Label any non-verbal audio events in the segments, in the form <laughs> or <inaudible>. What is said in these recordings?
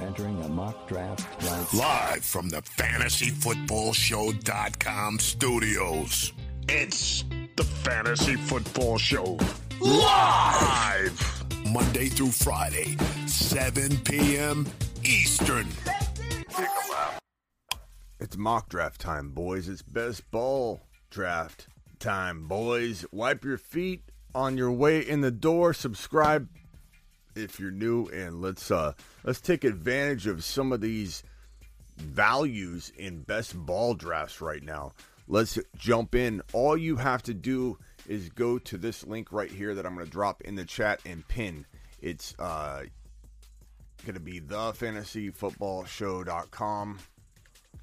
entering a mock draft live, live from the fantasyfootballshow.com studios. It's the Fantasy Football Show live Monday through Friday, 7 p.m. Eastern. It's mock draft time, boys. It's best ball draft time, boys. Wipe your feet on your way in the door. Subscribe if you're new, and let's uh let's take advantage of some of these values in best ball drafts right now. Let's jump in. All you have to do is go to this link right here that I'm going to drop in the chat and pin. It's uh going to be thefantasyfootballshow.com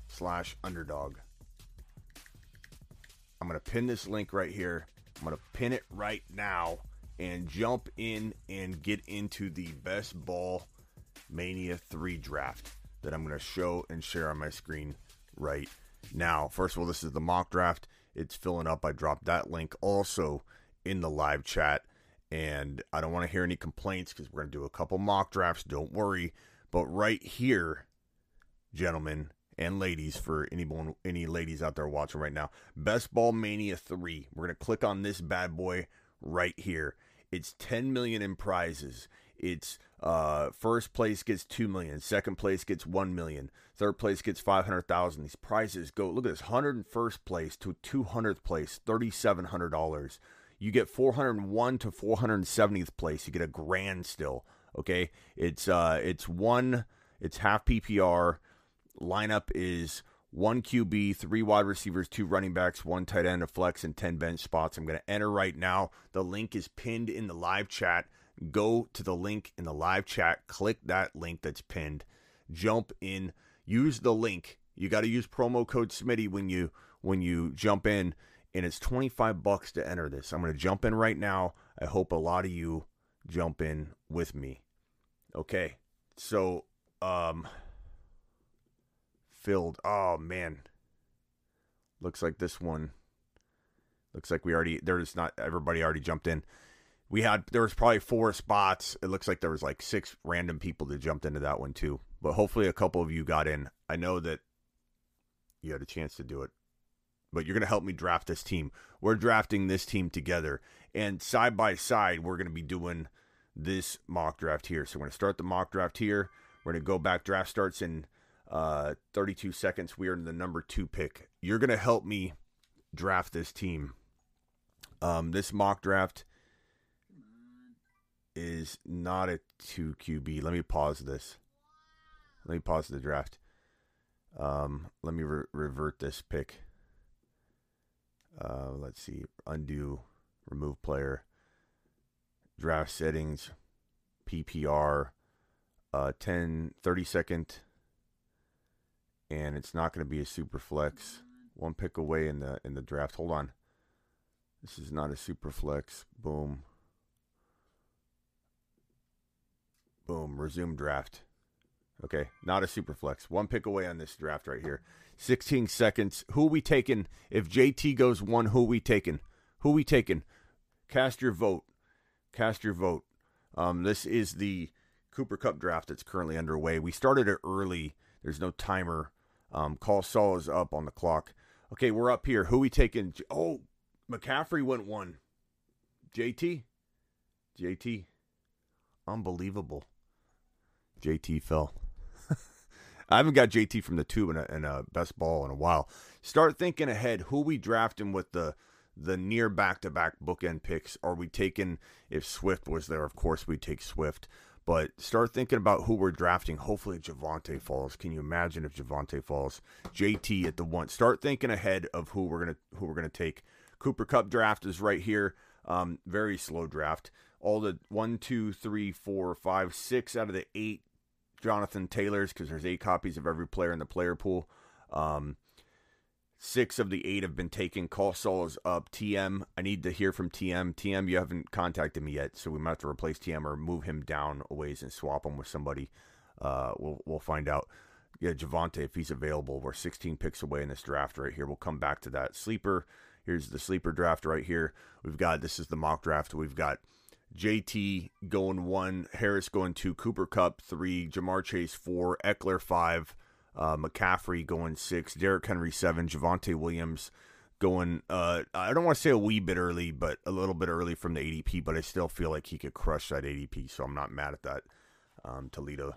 slash underdog. I'm going to pin this link right here. I'm going to pin it right now and jump in and get into the best ball mania 3 draft that I'm going to show and share on my screen right now. First of all, this is the mock draft. It's filling up. I dropped that link also in the live chat. And I don't want to hear any complaints because we're going to do a couple mock drafts. Don't worry. But right here, gentlemen, and ladies for anyone any ladies out there watching right now. Best Ball Mania 3. We're going to click on this bad boy right here. It's 10 million in prizes. It's uh, first place gets 2 million, second place gets 1 million, third place gets 500,000. These prizes go look at this 101st place to 200th place, $3700. You get 401 to 470th place. You get a grand still, okay? It's uh it's one it's half PPR lineup is one QB, three wide receivers, two running backs, one tight end, a flex, and 10 bench spots. I'm going to enter right now. The link is pinned in the live chat. Go to the link in the live chat, click that link that's pinned, jump in, use the link. You got to use promo code Smitty when you when you jump in, and it's 25 bucks to enter this. I'm going to jump in right now. I hope a lot of you jump in with me. Okay, so um filled. Oh man. Looks like this one. Looks like we already there's not everybody already jumped in. We had there was probably four spots. It looks like there was like six random people that jumped into that one too. But hopefully a couple of you got in. I know that you had a chance to do it. But you're going to help me draft this team. We're drafting this team together and side by side we're going to be doing this mock draft here. So we're going to start the mock draft here. We're going to go back draft starts in uh, 32 seconds. We are in the number two pick. You're going to help me draft this team. Um, this mock draft is not a 2 QB. Let me pause this. Let me pause the draft. Um, let me re- revert this pick. Uh, let's see. Undo, remove player, draft settings, PPR, uh, 10, 30 second and it's not going to be a super flex. One pick away in the in the draft. Hold on. This is not a super flex. Boom. Boom. Resume draft. Okay, not a super flex. One pick away on this draft right here. 16 seconds. Who we taking? If JT goes one, who we taking? Who we taking? Cast your vote. Cast your vote. Um, this is the Cooper Cup draft that's currently underway. We started it early. There's no timer um, call Saul is up on the clock. Okay, we're up here. Who we taking? Oh, McCaffrey went one. JT? JT. Unbelievable. JT fell. <laughs> I haven't got JT from the tube in a, in a best ball in a while. Start thinking ahead. Who we drafting with the the near back to back bookend picks? Are we taking if Swift was there? Of course, we take Swift. But start thinking about who we're drafting. Hopefully, Javonte falls. Can you imagine if Javonte falls? JT at the one. Start thinking ahead of who we're gonna who we're gonna take. Cooper Cup draft is right here. Um, very slow draft. All the one, two, three, four, five, six out of the eight Jonathan Taylors because there's eight copies of every player in the player pool. Um, Six of the eight have been taken. Call Saul is up. TM, I need to hear from TM. TM, you haven't contacted me yet, so we might have to replace TM or move him down a ways and swap him with somebody. Uh, we'll we'll find out. Yeah, Javonte, if he's available, we're 16 picks away in this draft right here. We'll come back to that. Sleeper, here's the sleeper draft right here. We've got this is the mock draft. We've got JT going one, Harris going two, Cooper Kupp three, Ja'Marr Chase four, Ekeler five, uh, McCaffrey going six, Derrick Henry seven, Javonte Williams going. Uh, I don't want to say a wee bit early, but a little bit early from the ADP. But I still feel like he could crush that ADP, so I'm not mad at that. Um, Toledo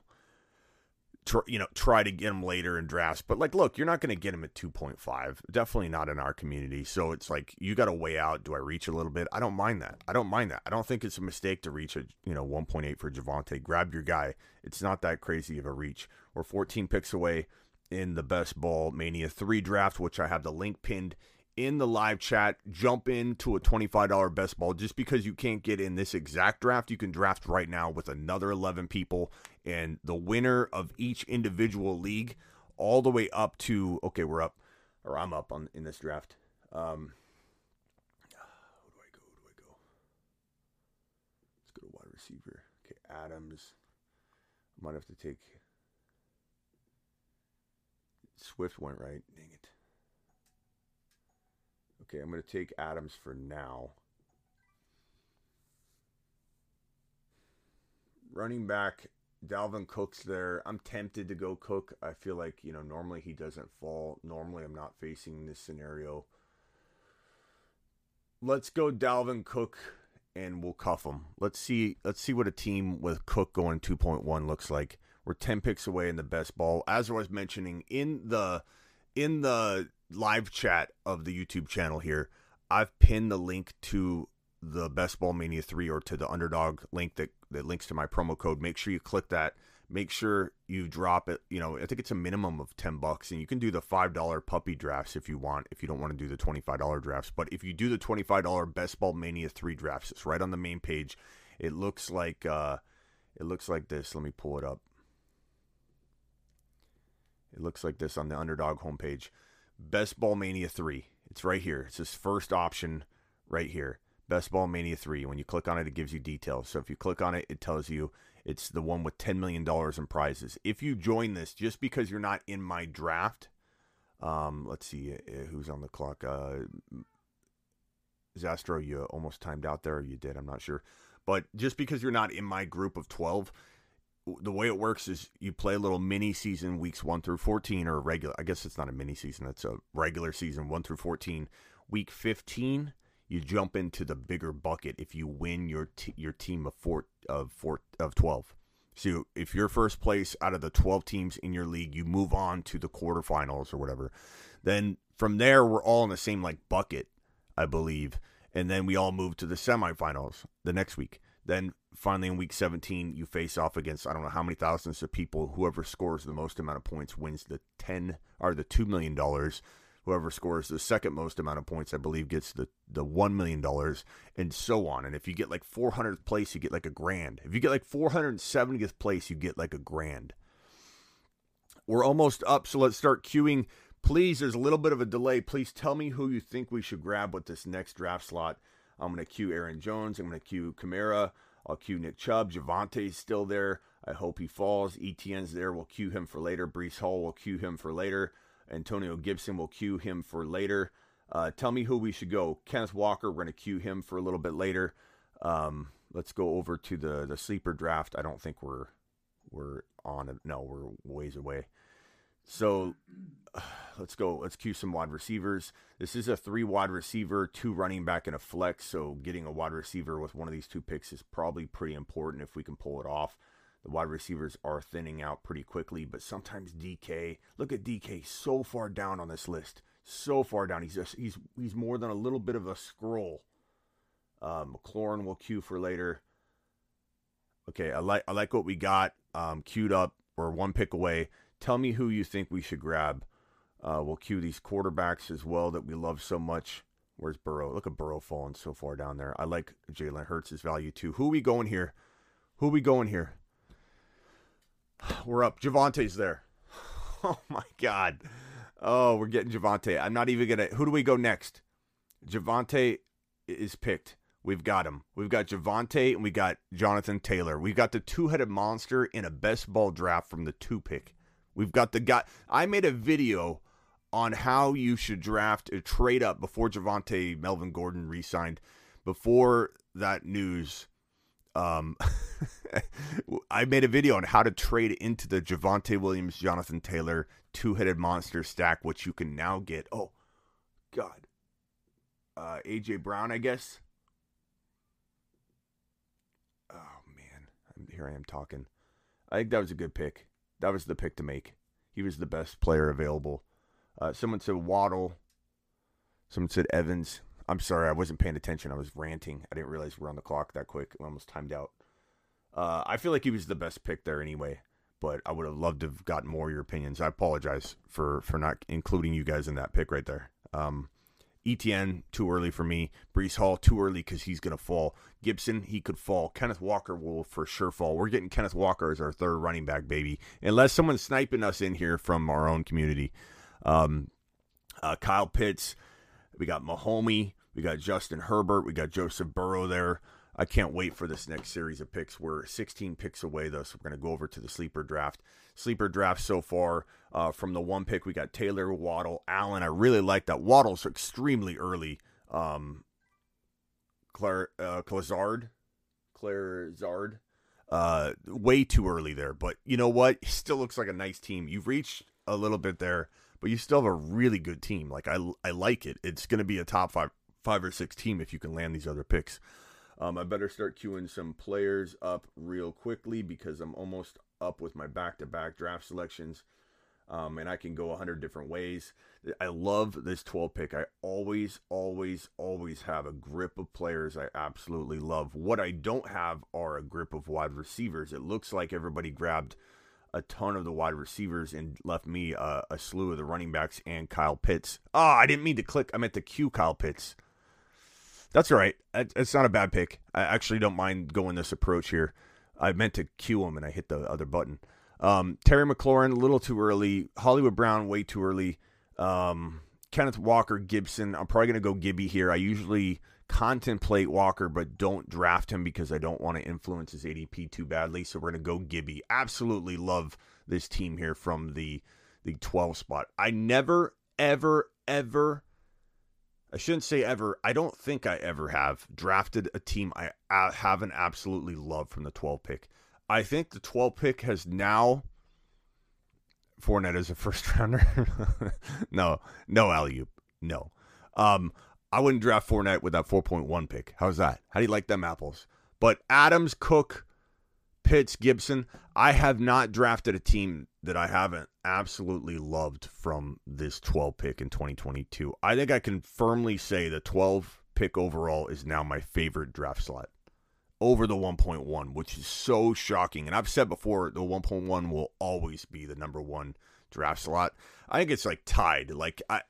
tr- you know, try to get him later in drafts. But like, look, you're not going to get him at 2.5. Definitely not in our community. So it's like you got to weigh out. Do I reach a little bit? I don't mind that. I don't mind that. I don't think it's a mistake to reach a you know 1.8 for Javonte. Grab your guy. It's not that crazy of a reach. We're 14 picks away in the best ball mania three draft, which I have the link pinned in the live chat, jump into a $25 best ball just because you can't get in this exact draft. You can draft right now with another 11 people, and the winner of each individual league, all the way up to okay, we're up, or I'm up on in this draft. Um, who do I go? Who do I go? Let's go to wide receiver. Okay, Adams. Might have to take. Swift went right. Dang it. Okay, I'm going to take Adams for now. Running back, Dalvin Cook's there. I'm tempted to go Cook. I feel like, you know, normally he doesn't fall. Normally I'm not facing this scenario. Let's go Dalvin Cook and we'll cuff him. Let's see let's see what a team with Cook going 2.1 looks like. We're 10 picks away in the best ball. As I was mentioning in the in the live chat of the YouTube channel here, I've pinned the link to the Best Ball Mania 3 or to the underdog link that, that links to my promo code. Make sure you click that. Make sure you drop it. You know, I think it's a minimum of 10 bucks. And you can do the $5 puppy drafts if you want, if you don't want to do the $25 drafts. But if you do the $25 Best Ball Mania 3 drafts, it's right on the main page. It looks like uh it looks like this. Let me pull it up. It looks like this on the underdog homepage. Best Ball Mania 3. It's right here. It's this first option right here. Best Ball Mania 3. When you click on it, it gives you details. So if you click on it, it tells you it's the one with $10 million in prizes. If you join this, just because you're not in my draft, um, let's see uh, who's on the clock. Uh, Zastro, you almost timed out there. you did. I'm not sure. But just because you're not in my group of 12, the way it works is you play a little mini season weeks 1 through 14 or regular I guess it's not a mini season it's a regular season 1 through 14 week 15 you jump into the bigger bucket if you win your t- your team of four of four of 12 so if you're first place out of the 12 teams in your league you move on to the quarterfinals or whatever. Then from there we're all in the same like bucket I believe. And then we all move to the semifinals the next week then finally in week 17, you face off against I don't know how many thousands of people. Whoever scores the most amount of points wins the 10 or the $2 million. Whoever scores the second most amount of points, I believe, gets the, the $1 million and so on. And if you get like 400th place, you get like a grand. If you get like 470th place, you get like a grand. We're almost up, so let's start queuing. Please, there's a little bit of a delay. Please tell me who you think we should grab with this next draft slot. I'm going to queue Aaron Jones. I'm going to queue Kamara. I'll queue Nick Chubb. Javonte's still there. I hope he falls. ETN's there. We'll queue him for later. Breece Hall will queue him for later. Antonio Gibson will queue him for later. Uh, tell me who we should go. Kenneth Walker, we're going to queue him for a little bit later. Um, let's go over to the the sleeper draft. I don't think we're we're on it. No, we're ways away. So <sighs> let's go. Let's queue some wide receivers. This is a three wide receiver, two running back, and a flex. So getting a wide receiver with one of these two picks is probably pretty important if we can pull it off. The wide receivers are thinning out pretty quickly, but sometimes DK. Look at DK so far down on this list, so far down. He's just he's he's more than a little bit of a scroll. Uh, McLaurin will queue for later. Okay, I like I like what we got um, queued up. We're one pick away. Tell me who you think we should grab. Uh, we'll queue these quarterbacks as well that we love so much. Where's Burrow? Look at Burrow falling so far down there. I like Jalen Hurts' value too. Who we going here? Who we going here? <sighs> We're up. Javonte's there. <laughs> Oh my God. Oh, we're getting Javonte. I'm not even gonna. Who do we go next? Javonte is picked. We've got him. We've got Javonte and we got Jonathan Taylor. We've got the two-headed monster in a best ball draft from the two pick. We've got the guy. I made a video on how you should draft a trade up before Javonte Melvin Gordon re-signed. Before that news Um, <laughs> I made a video on how to trade into the Javonte Williams, Jonathan Taylor two headed monster stack, which you can now get. Oh, God. Uh, AJ Brown, I guess. Oh, man. Here I am talking. I think that was a good pick. That was the pick to make. He was the best player available. Uh, someone said Waddle. Someone said Evans. I'm sorry, I wasn't paying attention. I was ranting. I didn't realize we're on the clock that quick. We almost timed out. Uh, I feel like he was the best pick there anyway, but I would have loved to have gotten more of your opinions. I apologize for for not including you guys in that pick right there. Um, ETN too early for me. Breece Hall too early because he's gonna fall. Gibson he could fall. Kenneth Walker will for sure fall. We're getting Kenneth Walker as our third running back, baby, unless someone's sniping us in here from our own community. Um, uh, Kyle Pitts, we got Mahomey, we got Justin Herbert, we got Joseph Burrow there. I can't wait for this next series of picks. We're 16 picks away, though, so we're going to go over to the sleeper draft. Sleeper draft so far uh, from the one pick, we got Taylor, Waddle, Allen. I really like that. Waddle's extremely early. Um, Claire, uh, Clazard, Claire Zard, uh, way too early there. But you know what? Still looks like a nice team. You've reached a little bit there, but you still have a really good team. Like I, I like it. It's going to be a top five, five or six team if you can land these other picks. Um, I better start queuing some players up real quickly because I'm almost up with my back-to-back draft selections. Um, and I can go 100 different ways. I love this 12 pick. I always, always, always have a grip of players I absolutely love. What I don't have are a grip of wide receivers. It looks like everybody grabbed a ton of the wide receivers and left me uh, a slew of the running backs and Kyle Pitts. Oh, I didn't mean to click. I meant to queue Kyle Pitts. That's all right. It's not a bad pick. I actually don't mind going this approach here. I meant to queue him and I hit the other button. Um, Terry McLaurin, a little too early. Hollywood Brown, way too early. Um, Kenneth Walker, Gibson. I'm probably going to go Gibby here. I usually contemplate Walker, but don't draft him because I don't want to influence his ADP too badly. So we're going to go Gibby. Absolutely love this team here from the the 12 spot. I never, ever, ever I shouldn't say ever. I don't think I ever have drafted a team I haven't absolutely loved from the 12 pick. I think the 12 pick has now. Fournette is a first <laughs> rounder. no, no alley No. Um, I wouldn't draft Fournette with that 4.1 pick. How's that? How do you like them apples? But Adams, Cook, Pitts, Gibson, I have not drafted a team that I haven't absolutely loved from this 12 pick in 2022. I think I can firmly say the 12 pick overall is now my favorite draft slot over the 1.1, which is so shocking. And I've said before, the 1.1 will always be the number one draft slot. I think it's like tied. Like I,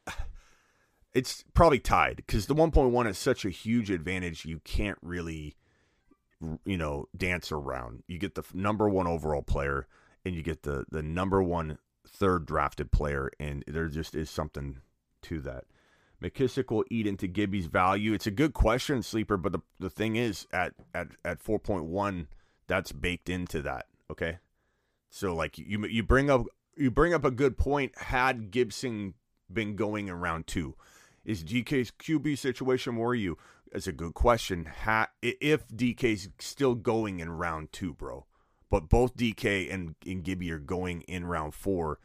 it's probably tied because the 1.1 is such a huge advantage. You can't really, you know, dance around. You get the number one overall player and you get the the number one third drafted player, and there just is something to that. McKissic will eat into Gibby's value. It's a good question, sleeper, but the, the thing is at at at four point one, that's baked into that. Okay, so like you you bring up you bring up a good point. Had Gibson been going in round two, is DK's QB situation were you? It's a good question. Ha, if DK's still going in round two, bro, but both DK and, and Gibby are going in round four,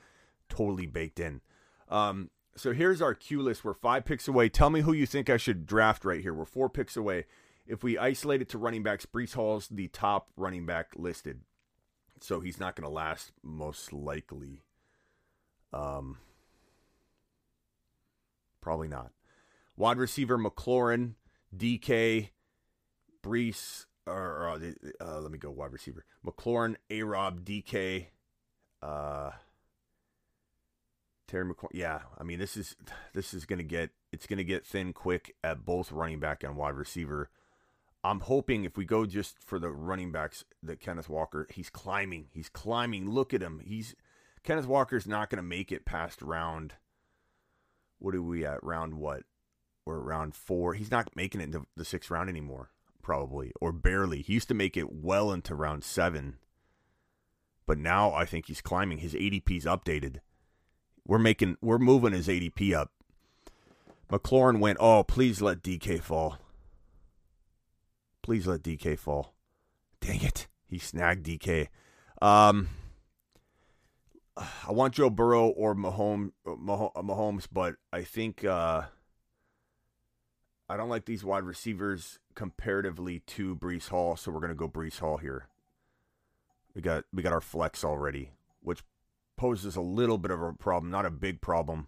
totally baked in. Um, so here's our Q list. We're five picks away. Tell me who you think I should draft right here. We're four picks away. If we isolate it to running backs, Breece Hall's the top running back listed. So he's not going to last most likely. Um, probably not. Wide receiver McLaurin, DK, Breece, or, uh, uh, let me go wide receiver. McLaurin, A Rob, DK, uh, Terry McLaurin. Yeah, I mean this is this is gonna get it's gonna get thin quick at both running back and wide receiver. I'm hoping if we go just for the running backs, that Kenneth Walker, he's climbing, he's climbing. Look at him. He's Kenneth Walker's not gonna make it past round. What are we at? Round what? We're round four. He's not making it into the sixth round anymore probably, or barely. He used to make it well into round seven, but now I think he's climbing. His ADP's updated. We're making, we're moving his ADP up. McLaurin went, oh, please let DK fall. Please let DK fall. Dang it. He snagged DK. Um, I want Joe Burrow or Mahomes, Mahomes, but I think uh, I don't like these wide receivers comparatively to Breece Hall, so we're gonna go Breece Hall here. We got we got our flex already, which poses a little bit of a problem, not a big problem.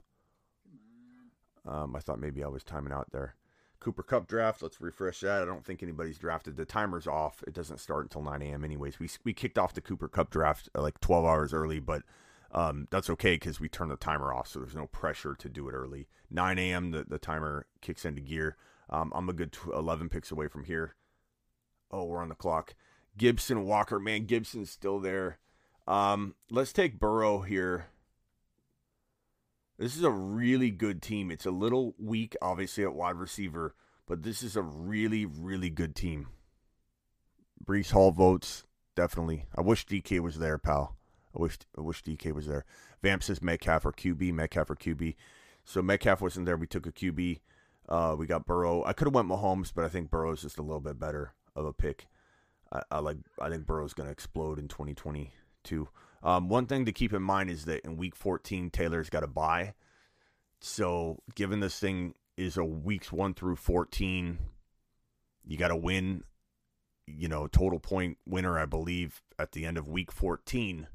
Um, I thought maybe I was timing out there. Cooper Cup draft. Let's refresh that. I don't think anybody's drafted. The timer's off. It doesn't start until 9 a.m. Anyways, we we kicked off the Cooper Cup draft uh, like 12 hours early, but um, that's okay because we turned the timer off, so there's no pressure to do it early. 9 a.m. the the timer kicks into gear. Um, I'm a good 11 picks away from here. Oh, we're on the clock. Gibson Walker, man, Gibson's still there. Um, let's take Burrow here. This is a really good team. It's a little weak, obviously, at wide receiver, but this is a really, really good team. Breece Hall votes, definitely. I wish DK was there, pal. I wish I wish DK was there. Vamp says Metcalf or QB, Metcalf or QB. So Metcalf wasn't there. We took a QB. Uh, we got Burrow. I could have went Mahomes, but I think Burrow's just a little bit better of a pick. I, I like. I think Burrow's going to explode in 2022. Um, one thing to keep in mind is that in Week 14, Taylor's got a bye. So, given this thing is a weeks one through 14, you got to win. You know, total point winner, I believe, at the end of Week 14.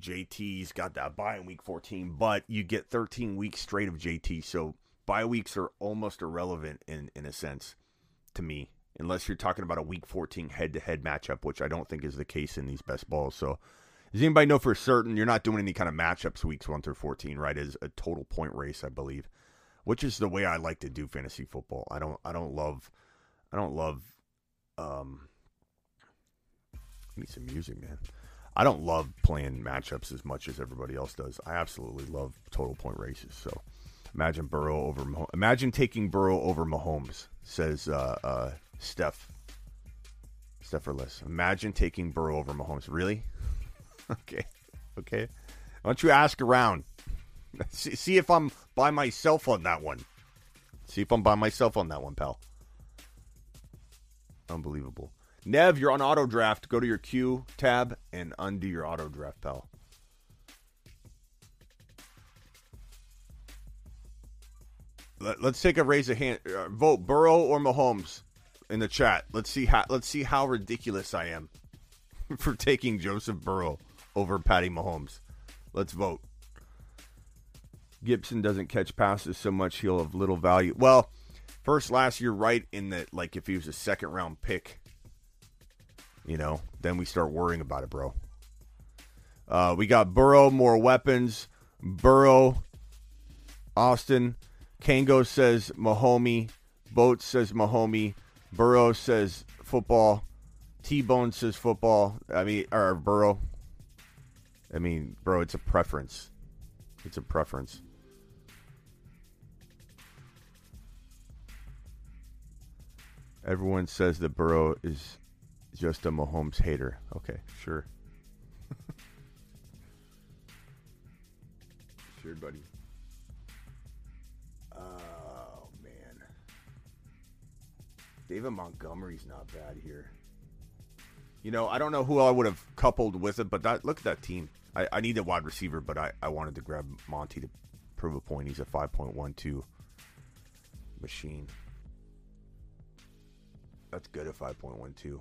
JT's got that bye in Week 14, but you get 13 weeks straight of JT. So bye weeks are almost irrelevant in in a sense to me, unless you're talking about a Week 14 head-to-head matchup, which I don't think is the case in these best balls. So, does anybody know for certain you're not doing any kind of matchups weeks one through 14, right? As a total point race, I believe, which is the way I like to do fantasy football. I don't I don't love I don't love um. I need some music, man. I don't love playing matchups as much as everybody else does. I absolutely love total point races. So Imagine Burrow over. Imagine taking Burrow over Mahomes. Says uh, uh, Steph. Steph or less. Imagine taking Burrow over Mahomes. Really? <laughs> okay. Okay. Why don't you ask around? <laughs> See, see if I'm by myself on that one. See if I'm by myself on that one, pal. Unbelievable. Nev, you're on auto draft. Go to your queue tab and undo your auto draft, pal. Let, us take a raise of hand. Uh, vote Burrow or Mahomes in the chat. Let's see how let's see how ridiculous I am <laughs> for taking Joseph Burrow over Patty Mahomes. Let's vote. Gibson doesn't catch passes so much he'll have little value. Well, first last year, right in that like if he was a second round pick, you know, then we start worrying about it, bro. Uh, we got Burrow, more weapons. Burrow, Austin, Kango says Mahomey. Boat says Mahomey. Burrow says football. T Bone says football. I mean, or Burrow. I mean, bro, it's a preference. It's a preference. Everyone says that Burrow is just a Mahomes hater. Okay, sure. <laughs> sure, buddy. David Montgomery's not bad here. You know, I don't know who I would have coupled with it, but that look at that team. I, I need a wide receiver, but I, I wanted to grab Monty to prove a point. He's a 5.12 machine. That's good at 5.12.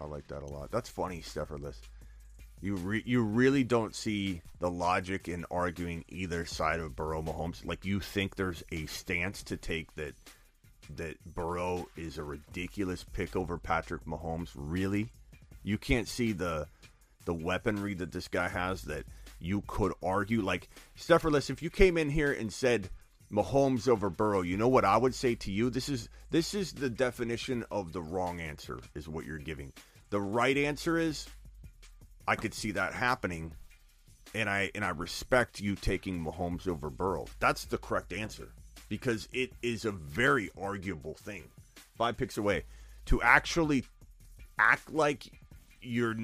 I like that a lot. That's funny, Stefferless. You re- you really don't see the logic in arguing either side of Burrow Mahomes. Like you think there's a stance to take that that Burrow is a ridiculous pick over Patrick Mahomes. Really, you can't see the the weaponry that this guy has that you could argue. Like Stefferless, if you came in here and said Mahomes over Burrow, you know what I would say to you? This is this is the definition of the wrong answer. Is what you're giving. The right answer is I could see that happening, and I and I respect you taking Mahomes over Burrow. That's the correct answer because it is a very arguable thing. Five picks away to actually act like you're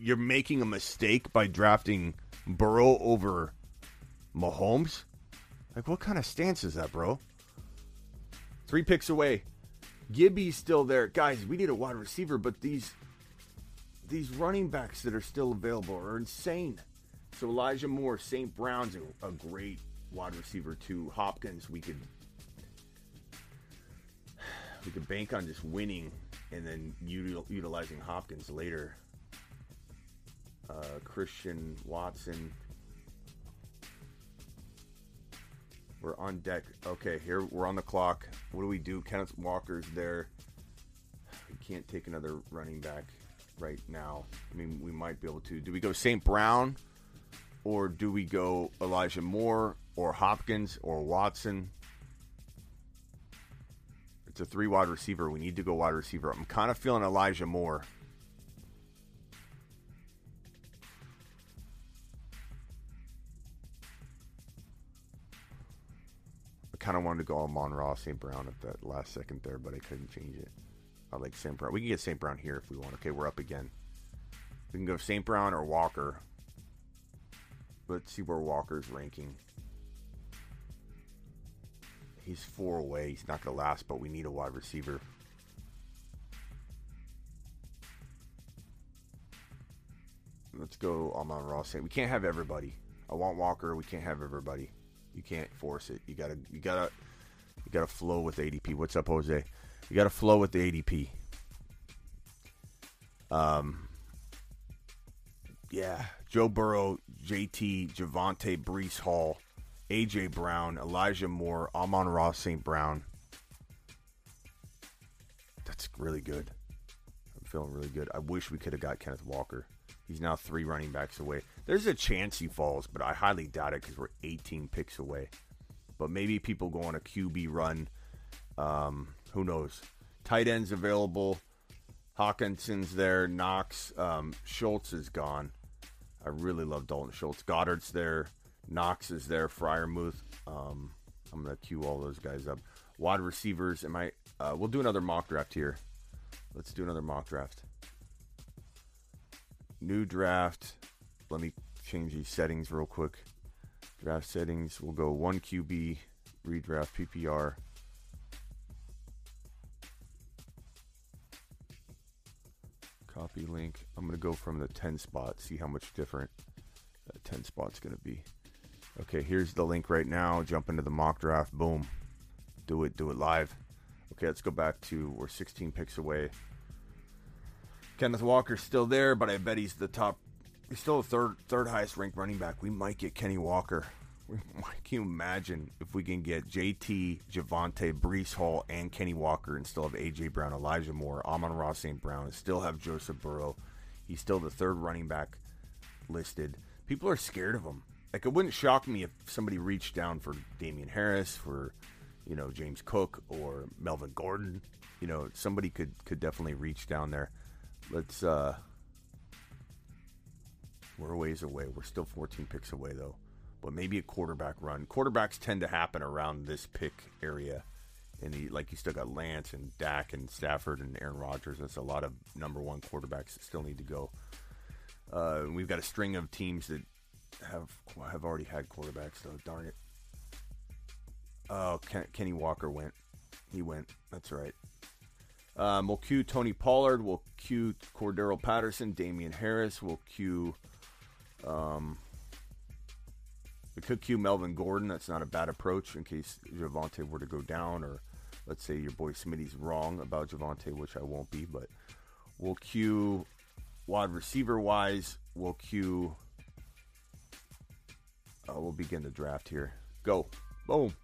you're making a mistake by drafting Burrow over Mahomes. Like, what kind of stance is that, bro? Three picks away. Gibby's still there, guys. We need a wide receiver, but these these running backs that are still available are insane. So Elijah Moore, St. Brown's a, a great wide receiver to Hopkins, we could we could bank on just winning and then util- utilizing Hopkins later. Uh, Christian Watson. We're on deck. Okay, here we're on the clock. What do we do? Kenneth Walker's there. We can't take another running back right now. I mean, we might be able to. Do we go St. Brown or do we go Elijah Moore or Hopkins or Watson? It's a three wide receiver. We need to go wide receiver. I'm kind of feeling Elijah Moore. I kind of wanted to go Amon Ross, St. Brown at that last second there, but I couldn't change it. I like St. Brown. We can get St. Brown here if we want. Okay, we're up again. We can go St. Brown or Walker. Let's see where Walker's ranking. He's four away. He's not going to last, but we need a wide receiver. Let's go Amon Ross. We can't have everybody. I want Walker. We can't have everybody. You can't force it. You gotta. You gotta. You gotta flow with ADP. What's up, Jose? You gotta flow with the ADP. Um. Yeah, Joe Burrow, JT, Javonte, Breece Hall, AJ Brown, Elijah Moore, Amon Ross, St. Brown. That's really good. I'm feeling really good. I wish we could have got Kenneth Walker. He's now three running backs away. There's a chance he falls, but I highly doubt it because we're 18 picks away. But maybe people go on a QB run. Um, who knows? Tight ends available. Hockenson's there. Knox. Um, Schultz is gone. I really love Dalton Schultz. Goedert's there. Knox is there. Freiermuth. Um, I'm gonna queue all those guys up. Wide receivers. Am I? Uh, we'll do another mock draft here. Let's do another mock draft. New draft. Let me change these settings real quick. Draft settings. We'll go one QB. Redraft PPR. Copy link. I'm gonna go from the 10 spot. See how much different that 10 spot's gonna be. Okay, here's the link right now. Jump into the mock draft. Boom. Do it. Do it live. Okay, let's go back to we're 16 picks away. Kenneth Walker's still there, but I bet he's the top. He's still the third third highest ranked running back. We might get Kenny Walker. <laughs> We can you imagine if we can get JT, Javonte, Breece Hall, and Kenny Walker, and still have AJ Brown, Elijah Moore, Amon Ross St. Brown, and still have Joseph Burrow. He's still the third running back listed. People are scared of him. Like it wouldn't shock me if somebody reached down for Damien Harris, for you know James Cook or Melvin Gordon. You know somebody could could definitely reach down there. Let's. uh We're a ways away. We're still 14 picks away though, but maybe a quarterback run. Quarterbacks tend to happen around this pick area, and he, like you still got Lance and Dak and Stafford and Aaron Rodgers. That's a lot of number one quarterbacks that still need to go. Uh, we've got a string of teams that have have already had quarterbacks though. Darn it. Oh, Ken, Kenny Walker went. He went. That's right. Um, we'll queue Tony Pollard. We'll queue Cordarrelle Patterson, Damien Harris. We'll queue. Um, we could queue Melvin Gordon. That's not a bad approach in case Javonte were to go down, or let's say your boy Smitty's wrong about Javonte, which I won't be. But we'll queue wide receiver wise. We'll queue. Uh, we'll begin the draft here. Go. Boom.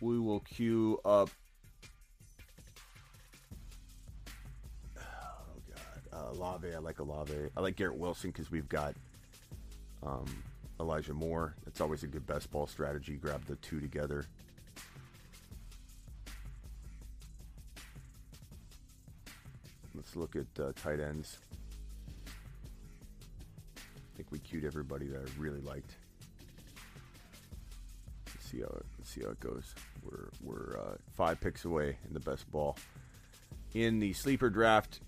We will queue up. Oh God, uh, Olave. I like Olave. I like Garrett Wilson because we've got um, Elijah Moore. It's always a good best ball strategy. Grab the two together. Let's look at uh, tight ends. I think we queued everybody that I really liked. See how see how it goes. We're we're uh, five picks away in the best ball. In the sleeper draft,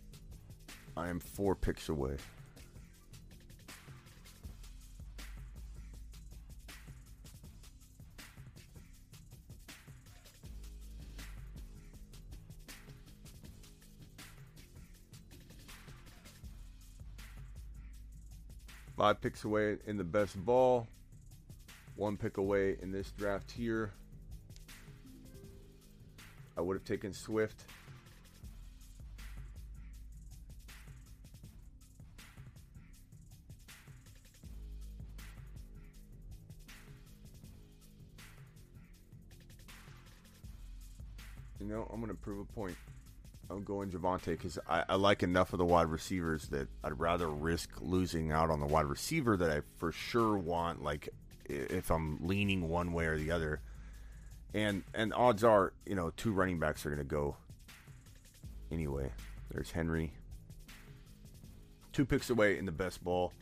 I am four picks away. Five picks away in the best ball. One pick away in this draft here. I would have taken Swift. You know, I'm going to prove a point. I'm going Javonte because I, I, like enough of the wide receivers that I'd rather risk losing out on the wide receiver that I for sure want. Like if I'm leaning one way or the other, and and odds are, you know, two running backs are going to go anyway. There's Henry, two picks away in the best ball.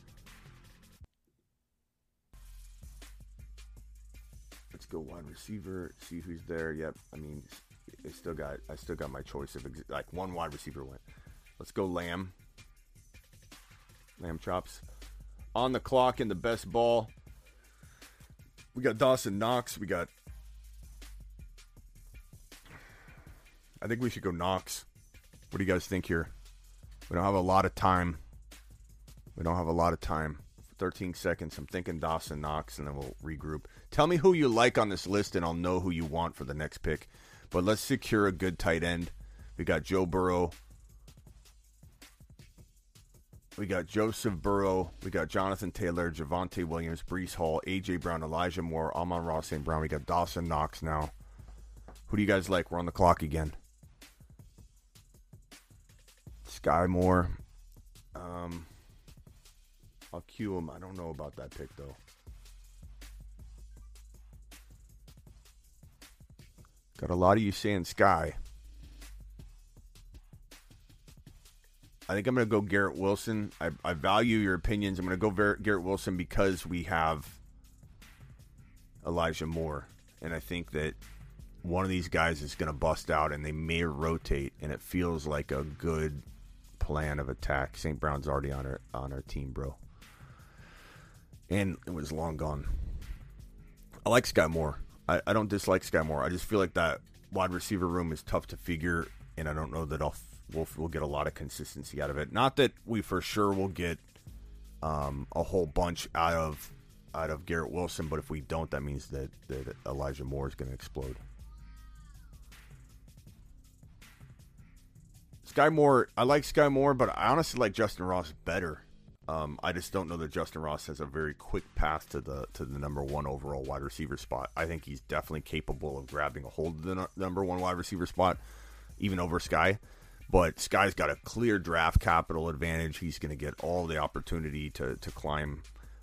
Let's go wide receiver. See who's there. Yep. I mean, I still got I still got my choice of ex- like one wide receiver went. Let's go Lamb. Lamb chops on the clock in the best ball. We got Dawson Knox. We got. I think we should go Knox. What do you guys think here? We don't have a lot of time. We don't have a lot of time. 13 seconds. I'm thinking Dawson Knox, and then we'll regroup. Tell me who you like on this list, and I'll know who you want for the next pick. But let's secure a good tight end. We got Joe Burrow. We got Joseph Burrow. We got Jonathan Taylor, Javonte Williams, Breece Hall, A.J. Brown, Elijah Moore, Amon Ross, St. Brown. We got Dawson Knox now. Who do you guys like? We're on the clock again. Sky Moore. Um, I'll queue him. I don't know about that pick, though. Got a lot of you saying Sky. I think I'm going to go Garrett Wilson. I, I, value your opinions. I'm going to go Garrett Wilson because we have Elijah Moore. And I think that one of these guys is going to bust out and they may rotate. And it feels like a good plan of attack. St. Brown's already on our, on our team, bro. And it was long gone. I like Sky Moore. I, I don't dislike Sky Moore. I just feel like that wide receiver room is tough to figure, and I don't know that I'll we'll, we'll get a lot of consistency out of it. Not that we for sure will get um, a whole bunch out of out of Garrett Wilson, but if we don't, that means that, that Elijah Moore is going to explode. Sky Moore, I like Sky Moore, but I honestly like Justyn Ross better. Um, I just don't know that Justyn Ross has a very quick path to the to the number one overall wide receiver spot. I think he's definitely capable of grabbing a hold of the no- number one wide receiver spot, even over Sky. But Sky's got a clear draft capital advantage. He's going to get all the opportunity to to climb.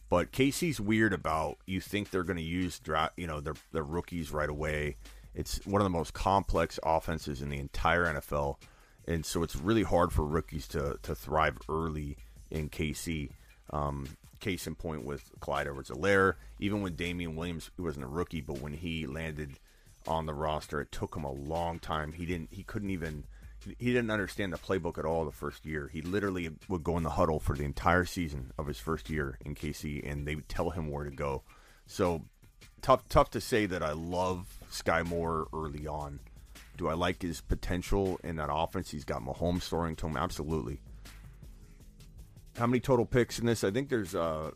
But KC's weird about you think they're going to use draft, you know, their their rookies right away. It's one of the most complex offenses in the entire NFL, and so it's really hard for rookies to to thrive early in KC. Um, case in point with Clyde Edwards-Helaire, even when Damien Williams he wasn't a rookie, but when he landed on the roster, it took him a long time. He didn't, he couldn't even, he didn't understand the playbook at all the first year. He literally would go in the huddle for the entire season of his first year in KC, and they would tell him where to go. So tough, tough to say that I love Sky Moore early on. Do I like his potential in that offense? He's got Mahomes throwing to him. Absolutely. How many total picks in this? I think there's uh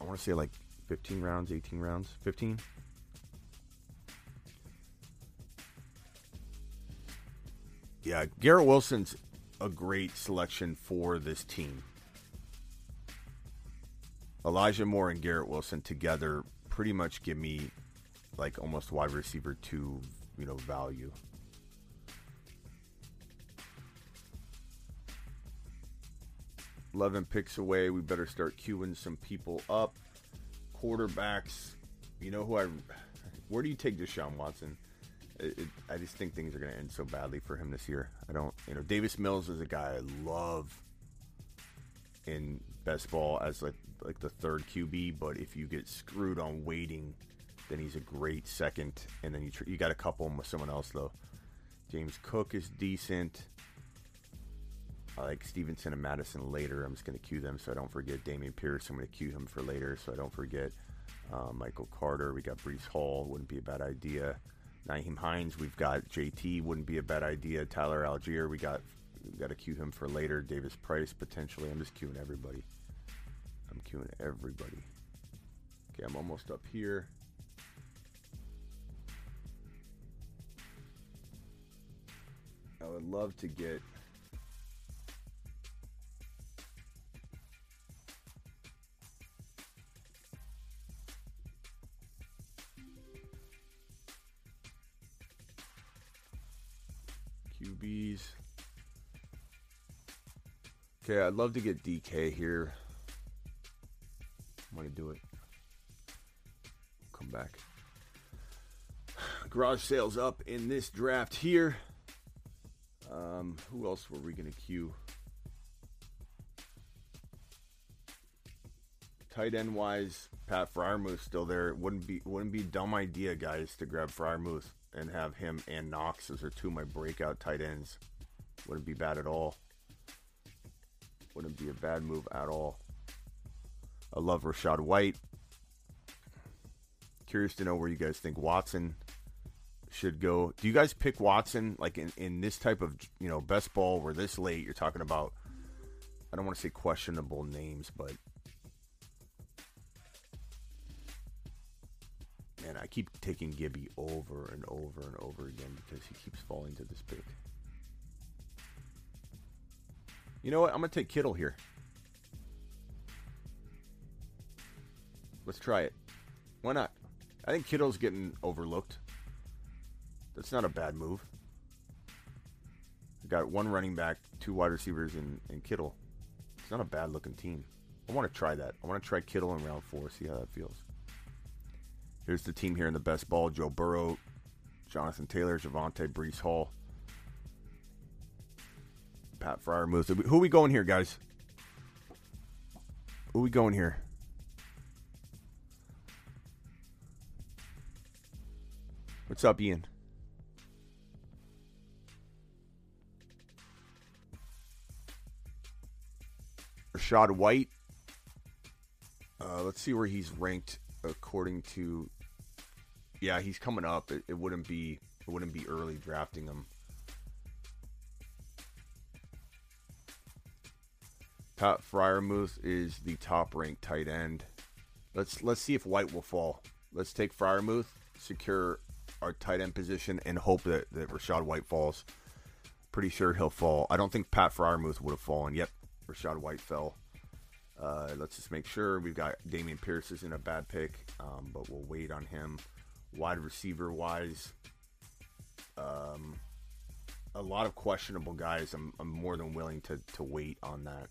I want to say like 15 rounds, 18 rounds, 15. Yeah, Garrett Wilson's a great selection for this team. Elijah Moore and Garrett Wilson together pretty much give me like almost wide receiver two, you know, value. 11 picks away. We better start queuing some people up. Quarterbacks, you know who I. Where do you take Deshaun Watson? It, I just think things are going to end so badly for him this year. I don't, you know, Davis Mills is a guy I love in best ball as like like the third QB, but if you get screwed on waiting, then he's a great second. And then you tr- you got to couple him with someone else though. James Cook is decent. I like Stevenson and Madison later. I'm just going to queue them so I don't forget. Dameon Pierce, I'm going to queue him for later so I don't forget. Uh, Michael Carter, we got Breece Hall, wouldn't be a bad idea. Nyheim Hines, we've got JT, wouldn't be a bad idea. Tyler Allgeier. we got we got to queue him for later. Davis Price potentially. I'm just queuing everybody. I'm queuing everybody. Okay, I'm almost up here. I would love to get QBs. Okay, I'd love to get DK here. I'm gonna do it. Come back. <sighs> Garage sales up in this draft here. Um, who else were we gonna queue? Tight end wise, Pat Freiermuth still there. It wouldn't be wouldn't be dumb idea, guys, to grab Freiermuth and have him and Knox as are two of my breakout tight ends. Wouldn't be bad at all. Wouldn't be a bad move at all. I love Rachaad White. Curious to know where you guys think Watson should go. Do you guys pick Watson like in, in this type of you know best ball where this late you're talking about I don't want to say questionable names, but I keep taking Gibby over and over and over again because he keeps falling to this pick. You know what? I'm gonna take Kittle here. Let's try it. Why not? I think Kittle's getting overlooked. That's not a bad move. I got one running back, two wide receivers, and, and Kittle. It's not a bad looking team. I want to try that. I want to try Kittle in round four, see how that feels. Here's the team here in the best ball Joe Burrow, Jonathan Taylor, Javonte, Breece Hall, Pat Freiermuth. Who are we going here, guys? Who are we going here? What's up, Ian? Rachaad White. Uh, let's see where he's ranked according to. Yeah, he's coming up. It, it wouldn't be it wouldn't be early drafting him. Pat Freiermuth is the top ranked tight end. Let's let's see if White will fall. Let's take Freiermuth, secure our tight end position, and hope that, that Rachaad White falls. Pretty sure he'll fall. I don't think Pat Freiermuth would have fallen. Yep, Rachaad White fell. Uh, let's just make sure we've got Dameon Pierce isn't a bad pick, um, but we'll wait on him. Wide receiver wise, um, a lot of questionable guys. I'm, I'm more than willing to, to wait on that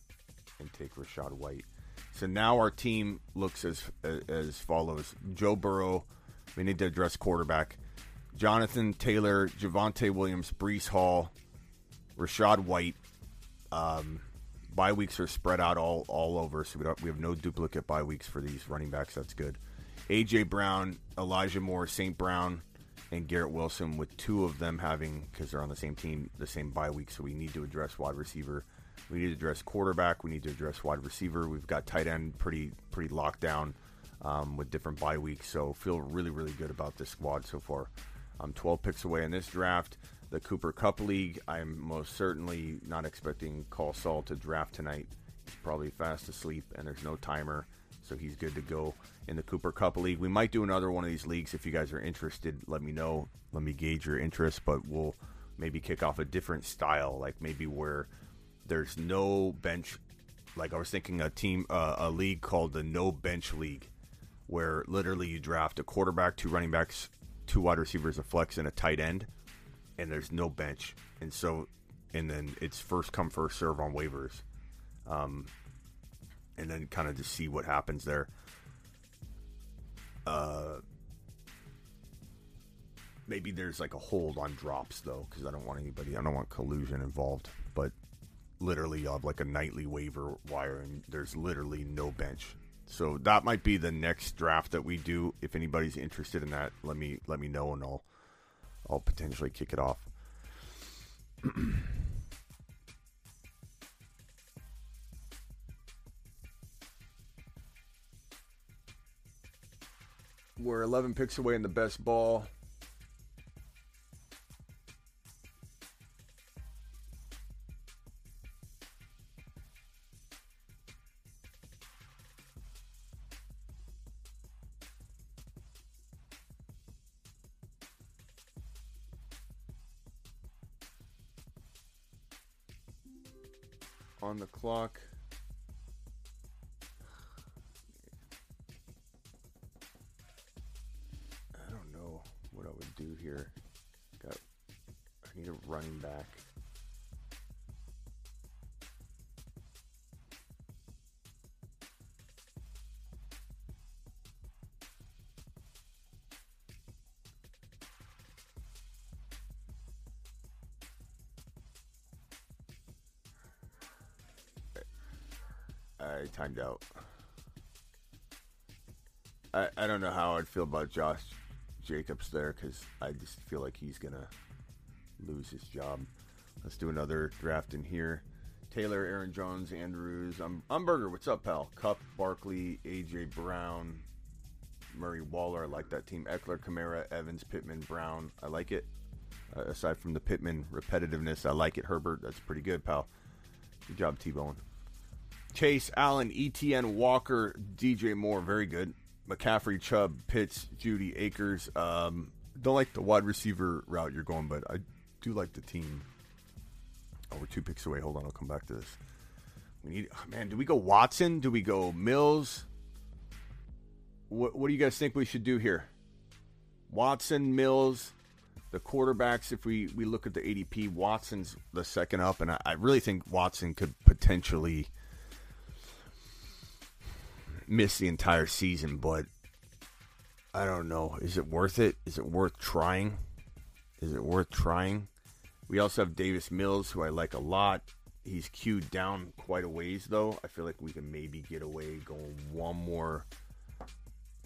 and take Rachaad White. So now our team looks as as follows: Joe Burrow. We need to address quarterback. Jonathan Taylor, Javonte Williams, Breece Hall, Rachaad White. Um, bye weeks are spread out all all over, so we we have no duplicate bye weeks for these running backs. That's good. AJ Brown, Elijah Moore, St. Brown, and Garrett Wilson, with two of them having because they're on the same team, the same bye week. So we need to address wide receiver. We need to address quarterback. We need to address wide receiver. We've got tight end pretty pretty locked down um, with different bye weeks. So feel really really good about this squad so far. I'm 12 picks away in this draft. The Cooper Kupp League, I'm most certainly not expecting Call Saul to draft tonight. He's probably fast asleep, and there's no timer, so he's good to go in the Cooper Kupp League. We might do another one of these leagues if you guys are interested. Let me know. Let me gauge your interest, but we'll maybe kick off a different style, like maybe where there's no bench. Like I was thinking, a team, uh, a league called the No Bench League, where literally you draft a quarterback, two running backs, two wide receivers, a flex, and a tight end, and there's no bench, and so, and then it's first come first serve on waivers, um, and then kind of just see what happens there. Uh, maybe there's like a hold on drops though, because I don't want anybody, I don't want collusion involved, but literally you'll have like a nightly waiver wire, and there's literally no bench. So that might be the next draft that we do. If anybody's interested in that, let me let me know and I'll I'll potentially kick it off. <clears throat> We're 11 picks away in the best ball. On the clock. A running back. I timed out. I, I don't know how I'd feel about Josh Jacobs there because I just feel like he's gonna lose his job. Let's do another draft in here. Taylor, Aaron Jones, Andrews, um, Umberger. What's up, pal? Kupp, Barkley, AJ Brown, Murray Waller. I like that team. Ekeler, Kamara, Evans, Pittman, Brown. I like it. Uh, aside from the Pittman repetitiveness, I like it. Herbert, that's pretty good, pal. Good job, T Bone. Chase, Allen, ETN, Walker, DJ Moore, very good. McCaffrey, Chubb, Pitts, Jeudy, Akers. Um, don't like the wide receiver route you're going, but I do like the team. Oh, we're two picks away. Hold on, I'll come back to this. We need, oh, man. Do we go Watson? Do we go Mills? What What do you guys think we should do here? Watson, Mills, the quarterbacks. If we we look at the ADP, Watson's the second up, and I, I really think Watson could potentially miss the entire season, but I don't know. Is it worth it? Is it worth trying? Is it worth trying? We also have Davis Mills, who I like a lot. He's queued down quite a ways, though. I feel like we can maybe get away going one more.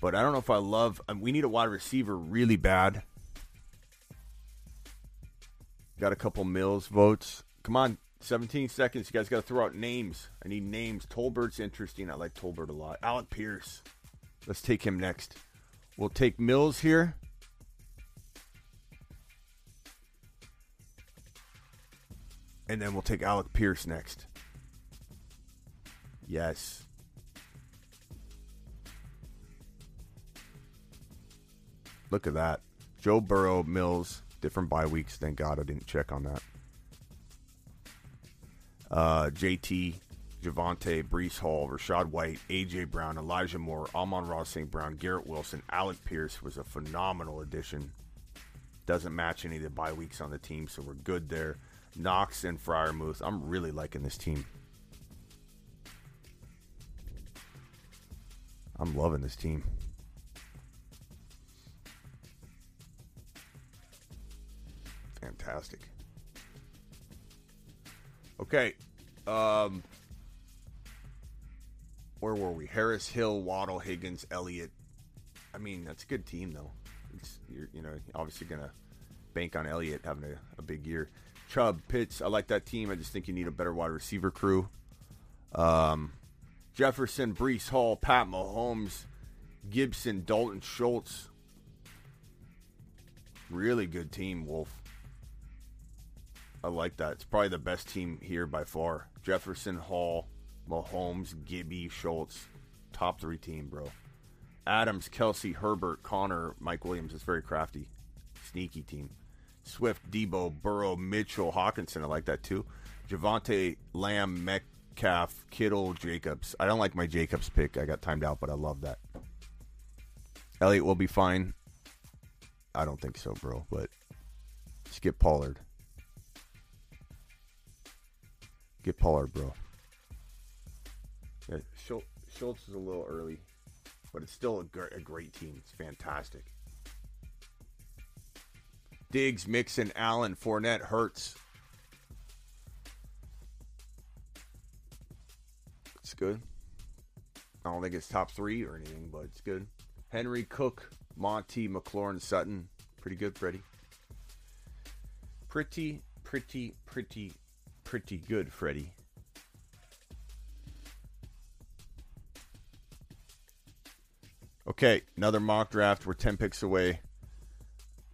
But I don't know if I love. Um, we need a wide receiver really bad. Got a couple Mills votes. Come on, 17 seconds. You guys got to throw out names. I need names. Tolbert's interesting. I like Tolbert a lot. Alec Pierce. Let's take him next. We'll take Mills here. And then we'll take Alec Pierce next. Yes. Look at that. Joe Burrow, Mills, different bye weeks. Thank God I didn't check on that. Uh, JT, Javonte, Breece Hall, Rachaad White, AJ Brown, Elijah Moore, Amon-Ra St. Brown, Garrett Wilson, Alec Pierce was a phenomenal addition. Doesn't match any of the bye weeks on the team, so we're good there. Knox and Freiermuth. I'm really liking this team. I'm loving this team. Fantastic. Okay. Um, where were we? Harris, Hill, Waddle, Higgins, Elliott. I mean, that's a good team, though. It's, you're, you know, obviously going to bank on Elliott having a, a, big year. Chubb, Pitts, I like that team. I just think you need a better wide receiver crew. Um, Jefferson, Breece Hall, Pat Mahomes, Gibson, Dalton Schultz. Really good team, Wolf. I like that. It's probably the best team here by far. Jefferson, Hall, Mahomes, Gibby, Schultz. Top three team, bro. Adams, Kelsey, Herbert, Connor, Mike Williams. It's very crafty. Sneaky team. Swift, Deebo, Burrow, Mitchell, Hockenson. I like that too. Javonte, Lamb, Metcalf, Kittle, Jacobs. I don't like my Jacobs pick. I got timed out, but I love that. Elliott will be fine. I don't think so, bro, but skip Pollard. Get Pollard, bro. Yeah, Schultz is a little early, but it's still a, gr- a great team. It's fantastic. Diggs, Mixon, Allen, Fournette, Hurts. It's good. I don't think it's top three or anything, but it's good. Henry, Cook, Monty, McLaurin, Sutton. Pretty good, Freddie. Pretty, pretty, pretty, pretty good, Freddie. Okay, another mock draft. We're 10 picks away.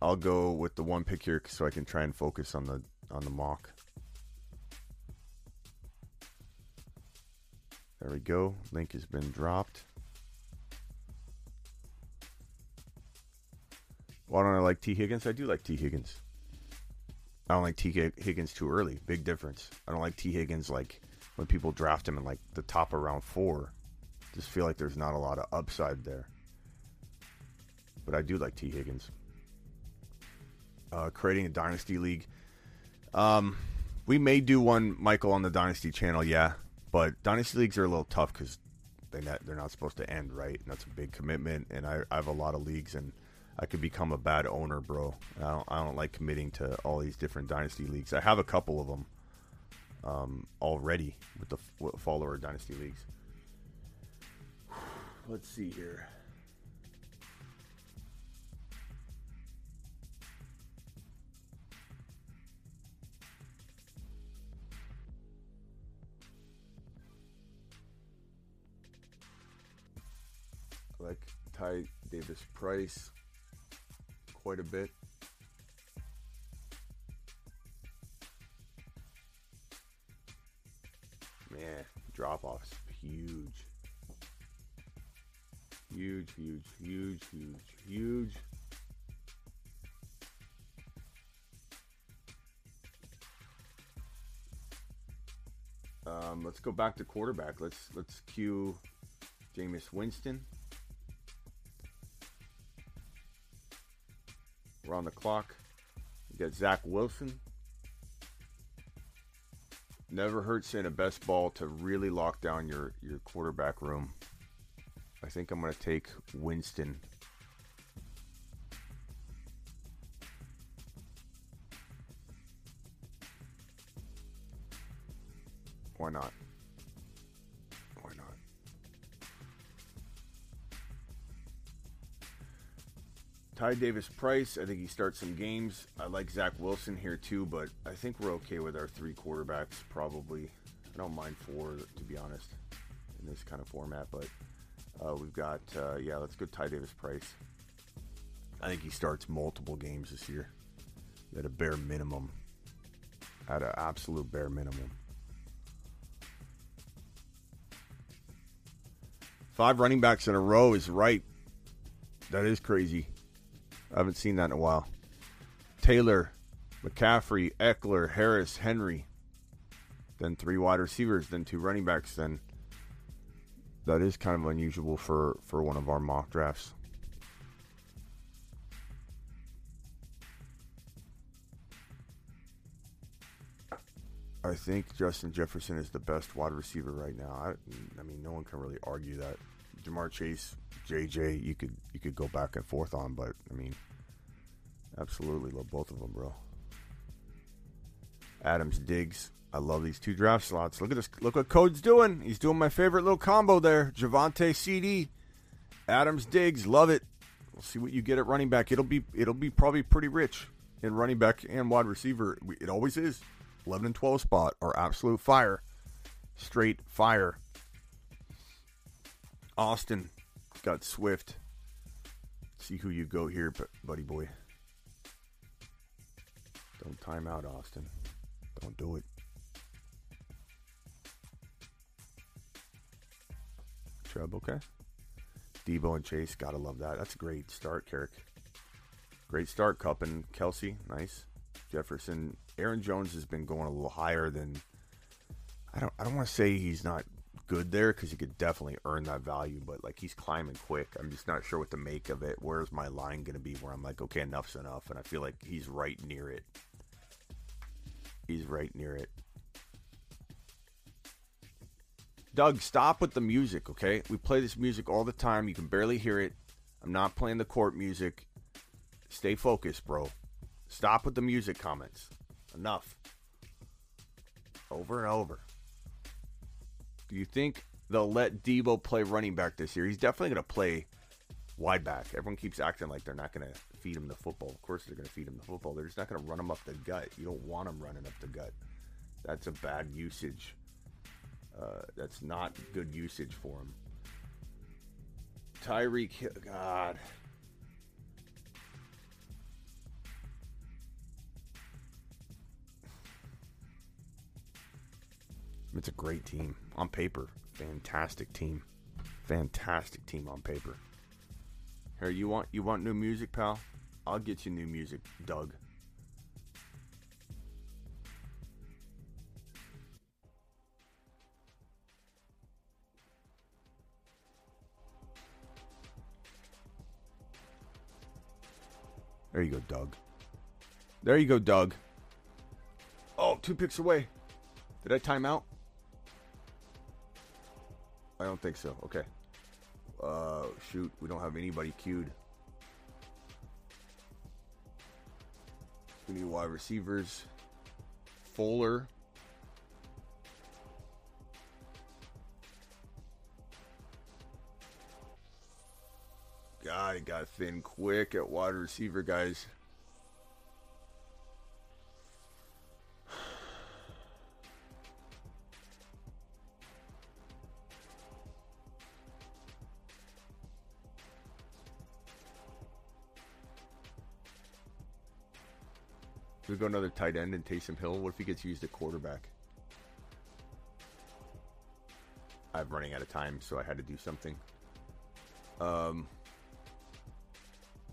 I'll go with the one pick here so I can try and focus on the on the mock. There we go. Link has been dropped. Why don't I like Tee Higgins? I do like Tee Higgins. I don't like Tee Higgins too early. Big difference. I don't like Tee Higgins like when people draft him in like the top of round four. Just feel like there's not a lot of upside there. But I do like Tee Higgins. Uh, creating a dynasty league. Um, we may do one, Michael, on the dynasty channel. Yeah, but dynasty leagues are a little tough because they not, they're not supposed to end, right? And that's a big commitment. And I, I have a lot of leagues, and I could become a bad owner, bro. I don't, I don't like committing to all these different dynasty leagues. I have a couple of them um, already with the follower dynasty leagues. <sighs> Let's see here. Ty Davis Price quite a bit. Man, drop off's huge. Huge, huge, huge, huge, huge. Um, let's go back to quarterback. Let's let's queue Jameis Winston. On the clock. You got Zach Wilson. Never hurts in a best ball to really lock down your, your quarterback room. I think I'm going to take Winston. Ty Davis Price, I think he starts some games. I like Zach Wilson here too, but I think we're okay with our three quarterbacks probably. I don't mind four, to be honest, in this kind of format, but uh, we've got, uh, yeah, let's go Ty Davis Price. I think he starts multiple games this year at a bare minimum. At an absolute bare minimum. Five running backs in a row is right. That is crazy. I haven't seen that in a while. Taylor, McCaffrey, Ekeler, Harris, Henry. Then three wide receivers, then two running backs. Then that is kind of unusual for, for one of our mock drafts. I think Justin Jefferson is the best wide receiver right now. I, I mean, no one can really argue that. Ja'Marr Chase, JJ, you could you could go back and forth on, but I mean, absolutely love both of them, bro. Adams, Diggs, I love these two draft slots. Look at this. Look what Code's doing. He's doing my favorite little combo there. Javonte CD, Adams, Diggs, love it. We'll see what you get at running back. It'll be it'll be probably pretty rich in running back and wide receiver. It always is. 11 and 12 spot are absolute fire. Straight fire. Austin got Swift. See who you go here, buddy boy. Don't time out, Austin. Don't do it. Chubb, okay. Deebo and Chase, gotta love that. That's a great start, Carrick. Great start, Kupp and Kelsey. Nice. Jefferson, Aaron Jones has been going a little higher than. I don't. I don't want to say he's not good there because he could definitely earn that value, but like he's climbing quick. I'm just not sure what to make of it. Where's my line going to be? Where I'm like, okay, enough's enough, and I feel like he's right near it. He's right near it. Doug, stop with the music, okay? We play this music all the time. You can barely hear it. I'm not playing the court music. Stay focused, bro. Stop with the music comments. Enough. Over and over. Do you think they'll let Deebo play running back this year? He's definitely going to play wide back. Everyone keeps acting like they're not going to feed him the football. Of course, they're going to feed him the football. They're just not going to run him up the gut. You don't want him running up the gut. That's a bad usage. Uh, that's not good usage for him. Tyreek, God. It's a great team on paper. Fantastic team. Fantastic team on paper. Here, you want you want new music, pal? I'll get you new music, Doug. There you go, Doug. There you go, Doug. Oh, two picks away. Did I time out? I don't think so. Okay. Uh, shoot, we don't have anybody queued. We need wide receivers. Fuller. God, got thin quick at wide receiver, guys. We go another tight end and Taysom Hill? What if he gets used at quarterback? I'm running out of time, so I had to do something. Um,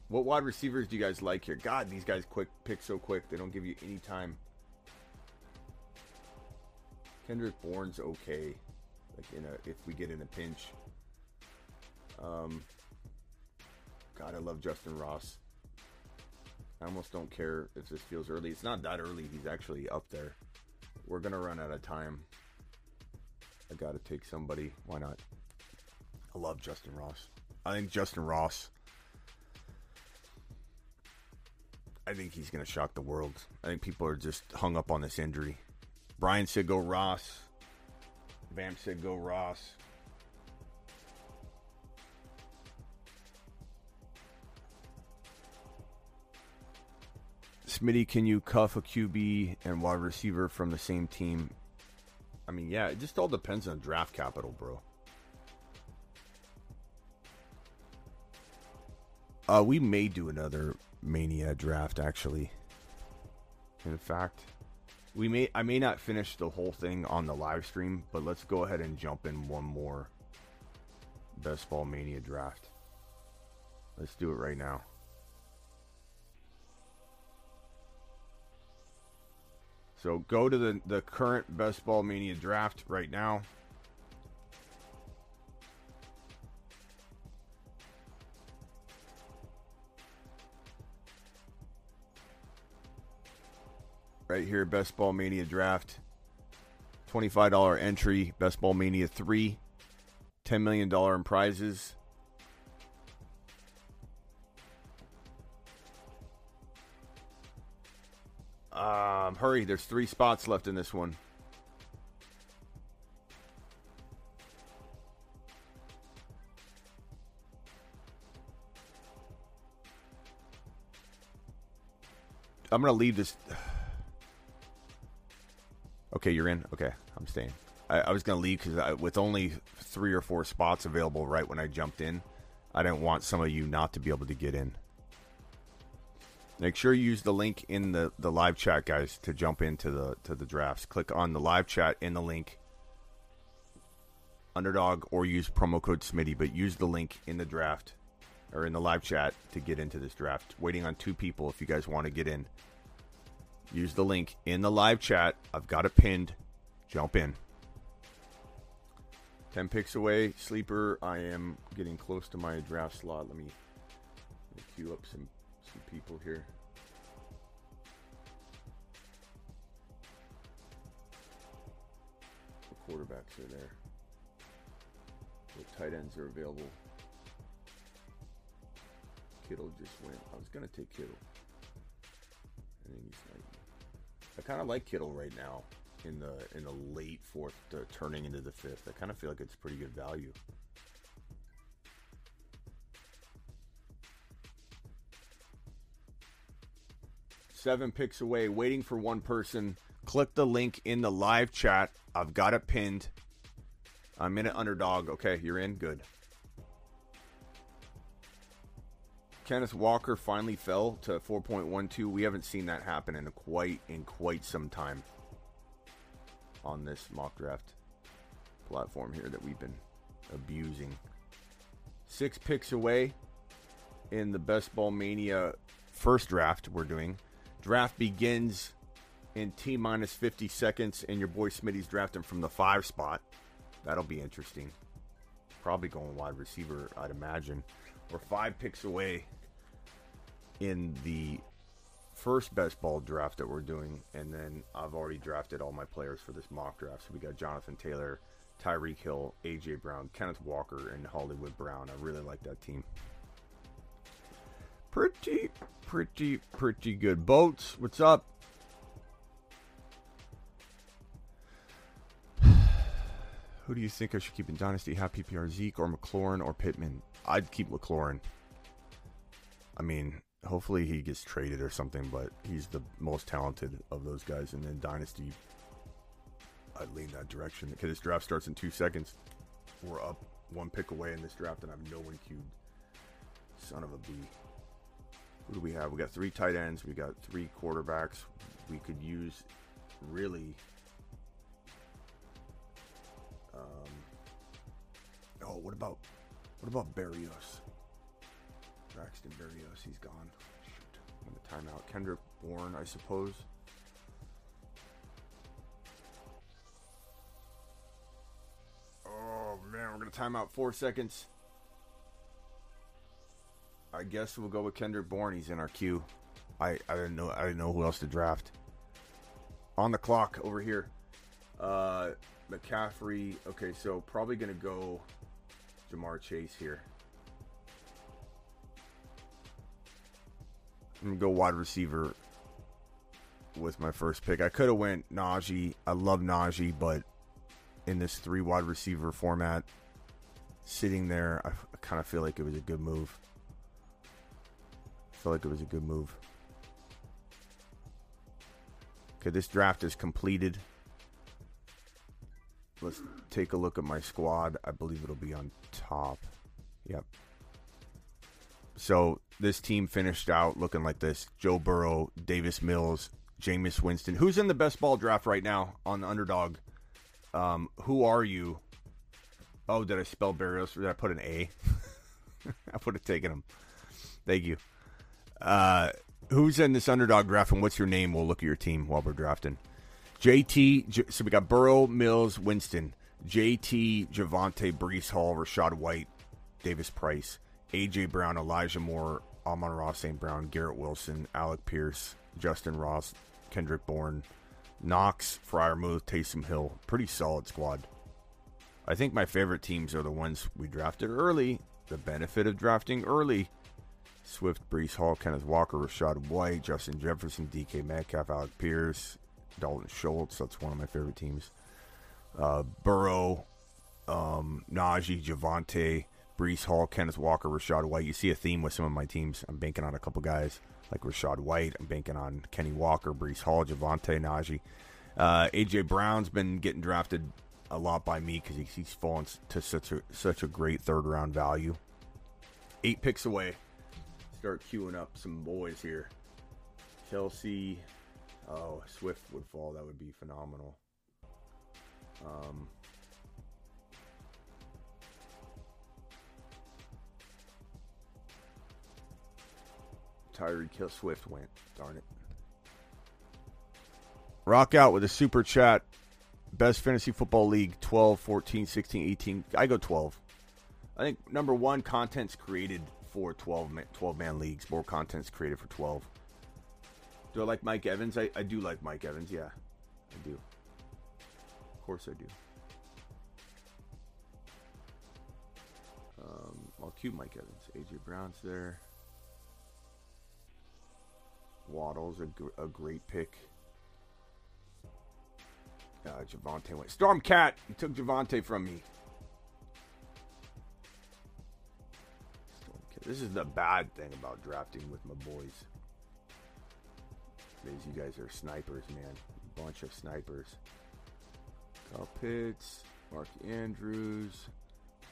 what wide receivers do you guys like here? God, these guys quick pick so quick. They don't give you any time. Kendrick Bourne's okay. Like in a if we get in a pinch. Um God, I love Justyn Ross. I almost don't care if this feels early. It's not that early. He's actually up there. We're gonna run out of time. I gotta take somebody. Why not? I love Justyn Ross. I think Justyn Ross. I think he's gonna shock the world. I think people are just hung up on this injury. Brian said go Ross. Vamp said go Ross. Smitty, can you cuff a QB and wide receiver from the same team? I mean, yeah, it just all depends on draft capital, bro. Uh, we may do another Mania draft, actually. In fact, we may I may not finish the whole thing on the live stream, but let's go ahead and jump in one more Best Ball Mania draft. Let's do it right now. So go to the, the current Best Ball Mania draft right now. Right here, Best Ball Mania draft. $25 entry, Best Ball Mania 3. $10 million in prizes. Um, hurry, there's three spots left in this one. I'm gonna leave this. <sighs> Okay, you're in. Okay, I'm staying. I, I was gonna leave because with only three or four spots available right when I jumped in, I didn't want some of you not to be able to get in. Make sure you use the link in the, the live chat, guys, to jump into the to the drafts. Click on the live chat in the link, underdog, or use promo code Smitty. But use the link in the draft or in the live chat to get into this draft. Waiting on two people if you guys want to get in. Use the link in the live chat. I've got it pinned. Jump in. 10 picks away. Sleeper, I am getting close to my draft slot. Let me, me queue up some some people here. The quarterbacks are there. The tight ends are available. Kittle just went. I was gonna take Kittle. I think he's like. I kind of like Kittle right now in the in the late fourth, uh, turning into the fifth. I kind of feel like it's pretty good value. Seven picks away, waiting for one person. Click the link in the live chat. I've got it pinned. I'm in an underdog. Okay, you're in. Good. Kenneth Walker finally fell to 4.12. We haven't seen that happen in quite in quite some time on this mock draft platform here that we've been abusing. Six picks away in the Best Ball Mania first draft we're doing. Draft begins in T minus 50 seconds, and your boy Smitty's drafting from the five spot. That'll be interesting. Probably going wide receiver, I'd imagine. We're five picks away in the first best ball draft that we're doing, and then I've already drafted all my players for this mock draft. So we got Jonathan Taylor, Tyreek Hill, AJ Brown, Kenneth Walker, and Hollywood Brown. I really like that team. Pretty, pretty, pretty good. Boats, what's up? <sighs> Who do you think I should keep in Dynasty? Have PPR Zeke or McLaurin or Pittman? I'd keep McLaurin. I mean, hopefully he gets traded or something, but he's the most talented of those guys. And then Dynasty, I'd lean that direction. Okay, this draft starts in two seconds. We're up one pick away in this draft, and I have no one queued. Son of a bee. Who do we have? We got three tight ends. We got three quarterbacks. We could use really. Um, oh, what about what about Berrios? Braxton Berrios, he's gone. Shoot, I'm the timeout. Kendrick Bourne, I suppose. Oh man, we're gonna time out four seconds. I guess we'll go with Kendrick Bourne. He's in our queue. I, I didn't know I didn't know who else to draft. On the clock over here. Uh McCaffrey. Okay, so probably gonna go Ja'Marr Chase here. I'm gonna go wide receiver with my first pick. I could have went Najee. I love Najee, but in this three wide receiver format, sitting there, I kind of feel like it was a good move. Feel like it was a good move. Okay, this draft is completed. Let's take a look at my squad. I believe it'll be on top. Yep. So this team finished out looking like this: Joe Burrow, Davis Mills, Jameis Winston. Who's in the best ball draft right now on the underdog? Um, who are you? Oh, did I spell Barrios? Did I put an A? <laughs> I would have taken him. Thank you. Uh, who's in this underdog draft, and what's your name? We'll look at your team while we're drafting. JT. So we got Burrow, Mills, Winston, JT, Javonte, Breece Hall, Rachaad White, Davis Price. AJ Brown, Elijah Moore, Amon-Ra, St. Brown, Garrett Wilson, Alec Pierce, Justyn Ross, Kendrick Bourne, Knox, Freiermuth, Taysom Hill. Pretty solid squad. I think my favorite teams are the ones we drafted early. The benefit of drafting early. Swift, Breece Hall, Kenneth Walker, Rachaad White, Justin Jefferson, DK Metcalf, Alec Pierce, Dalton Schultz. That's one of my favorite teams. Uh, Burrow, um, Najee, Javonte, Breece Hall, Kenneth Walker, Rachaad White. You see a theme with some of my teams. I'm banking on a couple guys like Rachaad White. I'm banking on Kenny Walker, Breece Hall, Javonte, Najee. Uh, AJ Brown's been getting drafted a lot by me because he, he's fallen to such a such a great third round value. Eight picks away. Start queuing up some boys here. Chelsea. Oh, Swift would fall. That would be phenomenal. Um, Tyreek Hill Swift went. Darn it. Rock out with a super chat. Best fantasy football league 12, 14, 16, 18. I go 12. I think number one, content's created for 12 man, 12 man leagues. More content's created for 12. Do I like Mike Evans? I, I do like Mike Evans. Yeah, I do. Of course I do. Um, I'll queue Mike Evans. AJ Brown's there. Waddle's a, gr- a great pick. Uh, Javonte went. Stormcat, you took Javonte from me. This is the bad thing about drafting with my boys. Is you guys are snipers, man. Bunch of snipers. Kyle Pitts, Mark Andrews.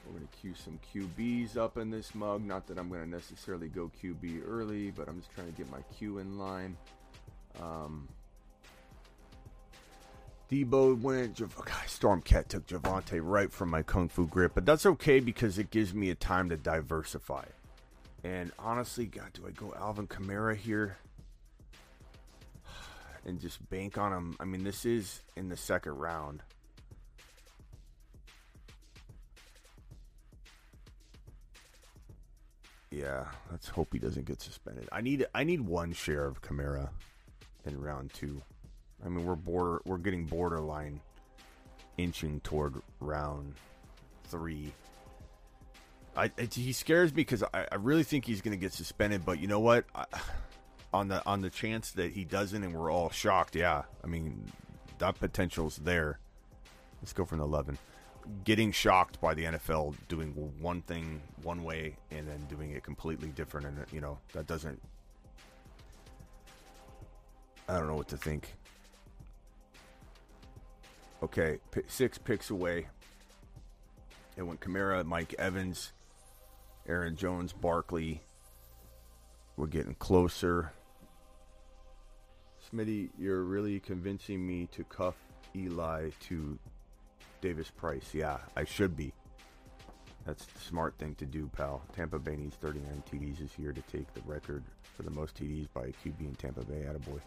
We're going to queue some QBs up in this mug. Not that I'm going to necessarily go QB early, but I'm just trying to get my queue in line. Um, Deebo went. Jav- God, Stormcat took Javonte right from my Kung Fu grip, but that's okay because it gives me a time to diversify. And honestly, God, do I go Alvin Kamara here? And just bank on him. I mean, this is in the second round. Yeah, let's hope he doesn't get suspended. I need I need one share of Kamara in round two. I mean, we're border we're getting borderline inching toward round three. I he scares me because I, I really think he's going to get suspended. But you know what? I, on the on the chance that he doesn't, and we're all shocked. Yeah, I mean that potential's there. Let's go for an eleven. Getting shocked by the NFL doing one thing one way and then doing it completely different, and you know that doesn't. I don't know what to think. Okay, six picks away. It went Kamara, Mike Evans, Aaron Jones, Barkley. We're getting closer. Smitty, you're really convincing me to cuff Eli to Davis Price. Yeah, I should be. That's the smart thing to do, pal. Tampa Bay needs 39 TDs this year to take the record for the most TDs by a QB in Tampa Bay. Attaboy.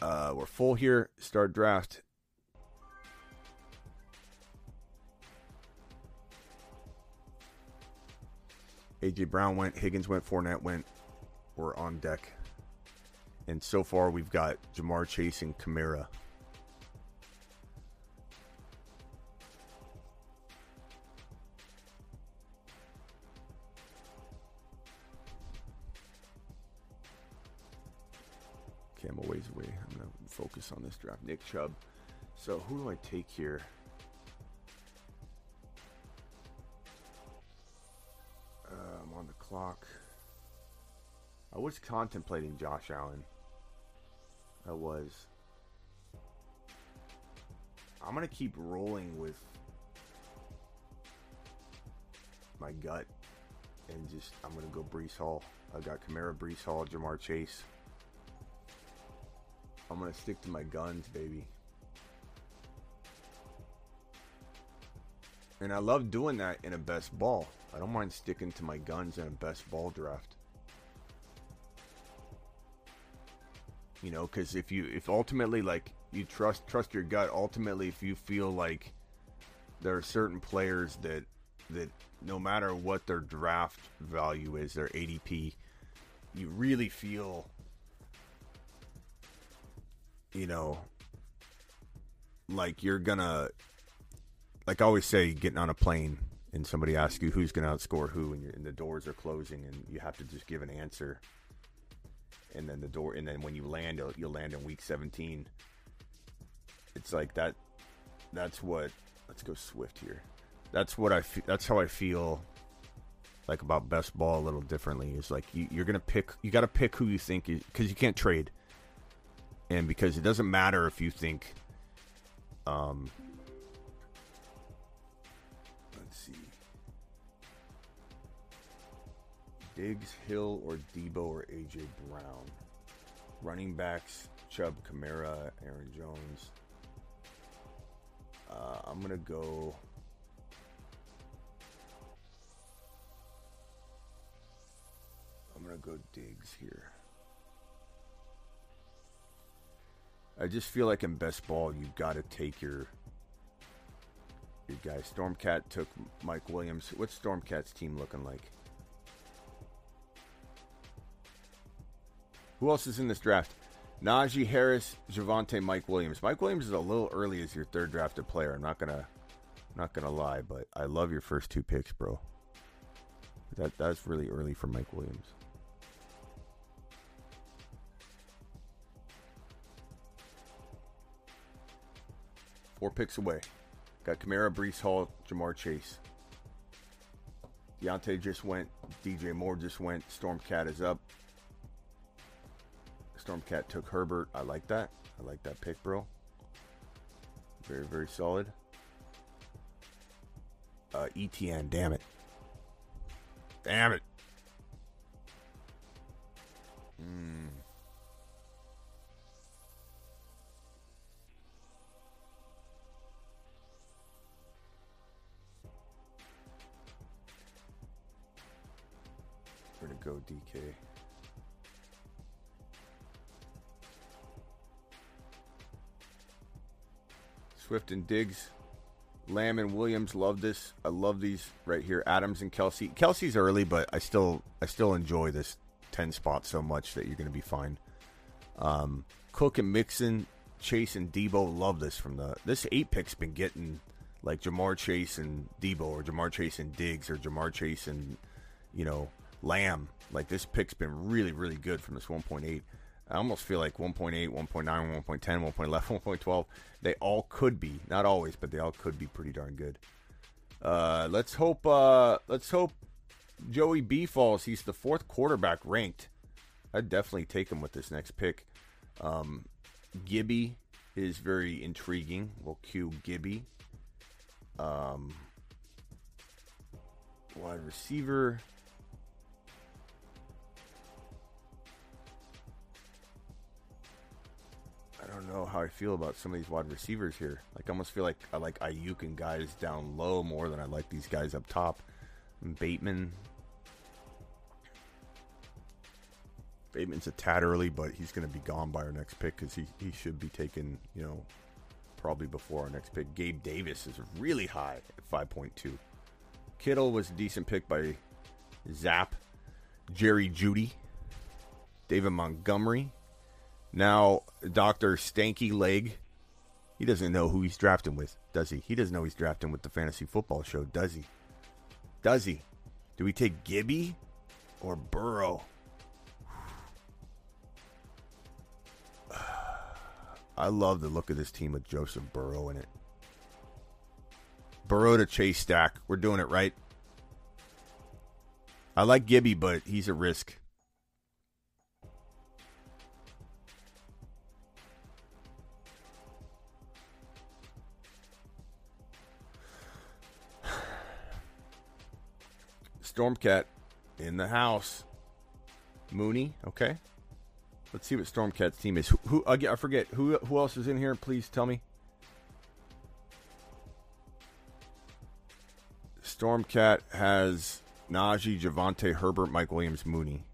Uh, we're full here. Start draft. AJ Brown went, Higgins went, Fournette went. We're on deck. And so far, we've got Ja'Marr Chase and Kamara. Okay, I'm a ways away. I'm going to focus on this draft. Nick Chubb. So, who do I take here? Clock. I was contemplating Josh Allen. I was. I'm gonna keep rolling with my gut and just I'm gonna go Breece Hall. I've got Kamara, Breece Hall, Ja'Marr Chase. I'm gonna stick to my guns, baby. And I love doing that in a best ball. I don't mind sticking to my guns in a best ball draft. You know, because if you if ultimately like you trust trust your gut, ultimately if you feel like there are certain players that that no matter what their draft value is, their ADP, you really feel you know like you're gonna like I always say, getting on a plane and somebody asks you who's going to outscore who, and, and, the doors are closing, and you have to just give an answer. And then the door, and then when you land, you'll, land in week 17. It's like that. That's what. Let's go Swift here. That's what I. Fe- that's how I feel. Like about best ball a little differently is like you, you're gonna pick. You got to pick who you think is because you can't trade. And because it doesn't matter if you think. Um, Diggs, Hill, or Deebo, or AJ Brown. Running backs: Chubb, Kamara, Aaron Jones. Uh, I'm gonna go. I'm gonna go Diggs here. I just feel like in best ball, you've got to take your your guy. Stormcat took Mike Williams. What's Stormcat's team looking like? Who else is in this draft? Najee Harris, Javonte, Mike Williams. Mike Williams is a little early as your third drafted player. I'm not gonna, not gonna lie, but I love your first two picks, bro. That that's really early for Mike Williams. Four picks away. Got Kamara, Breece Hall, Ja'Marr Chase. Deontay just went. DJ Moore just went. Stormcat is up. Stormcat took Herbert. I like that. I like that pick, bro. Very, very solid. Uh, ETN, damn it. Damn it. Hmm. We're to go DK. Swift and Diggs. Lamb and Williams love this. I love these right here. Adams and Kelce. Kelce's early, but I still I still enjoy this ten spot so much that you're going to be fine. Um, Cook and Mixon, Chase and Deebo love this from the this eight pick's been getting like Ja'Marr Chase and Deebo or Ja'Marr Chase and Diggs or Ja'Marr Chase and you know Lamb. Like this pick's been really really good from this 1.8. I almost feel like 1.8, 1.9, 1.10, 1.11, <laughs> 1.12. They all could be, not always, but they all could be pretty darn good. Uh, let's hope. Uh, let's hope Joey B falls. He's the fourth quarterback ranked. I'd definitely take him with this next pick. Um, Gibby is very intriguing. We'll queue Gibby. Um, wide receiver. Don't know how I feel about some of these wide receivers here. Like, I almost feel like I like Aiyuk and guys down low more than I like these guys up top. Bateman. Bateman's a tad early, but he's going to be gone by our next pick because he, he should be taken, you know, probably before our next pick. Gabe Davis is really high at 5.2. Kittle was a decent pick by Zap. Jerry Jeudy. David Montgomery. Now, Dr. Stanky Leg, he doesn't know who he's drafting with, does he? He doesn't know he's drafting with the fantasy football show, does he? Does he? Do we take Gibby or Burrow? <sighs> I love the look of this team with Joseph Burrow in it. Burrow to Chase Stack. We're doing it right. I like Gibby, but he's a risk. Stormcat in the house. Mooney, okay. Let's see what Stormcat's team is. Who, who? I forget who who else is in here. Please tell me. Stormcat has Najee, Javonte, Herbert, Mike Williams, Mooney.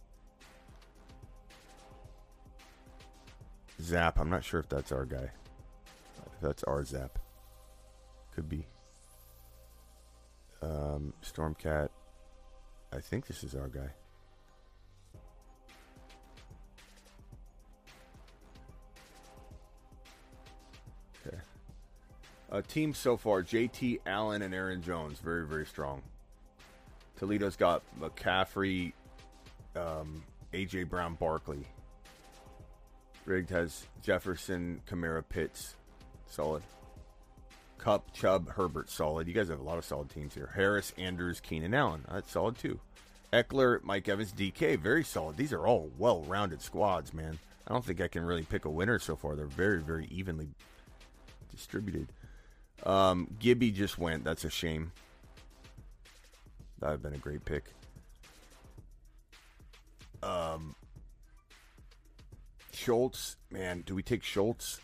Zap. I'm not sure if that's our guy. If that's our Zap. Could be. Um, Stormcat. I think this is our guy. Okay. A team so far: JT Allen and Aaron Jones, very very strong. Toledo's got McCaffrey, um, AJ Brown, Barkley. Rigged has Jefferson, Kamara, Pitts, solid. Kupp, Chubb, Herbert, solid. You guys have a lot of solid teams here. Harris, Andrews, Keenan Allen. That's solid too. Ekeler, Mike Evans, DK, very solid. These are all well rounded squads, man. I don't think I can really pick a winner so far. They're very, very evenly distributed. Um, Gibby just went. That's a shame. That would have been a great pick. Um, Schultz, man, do we take Schultz?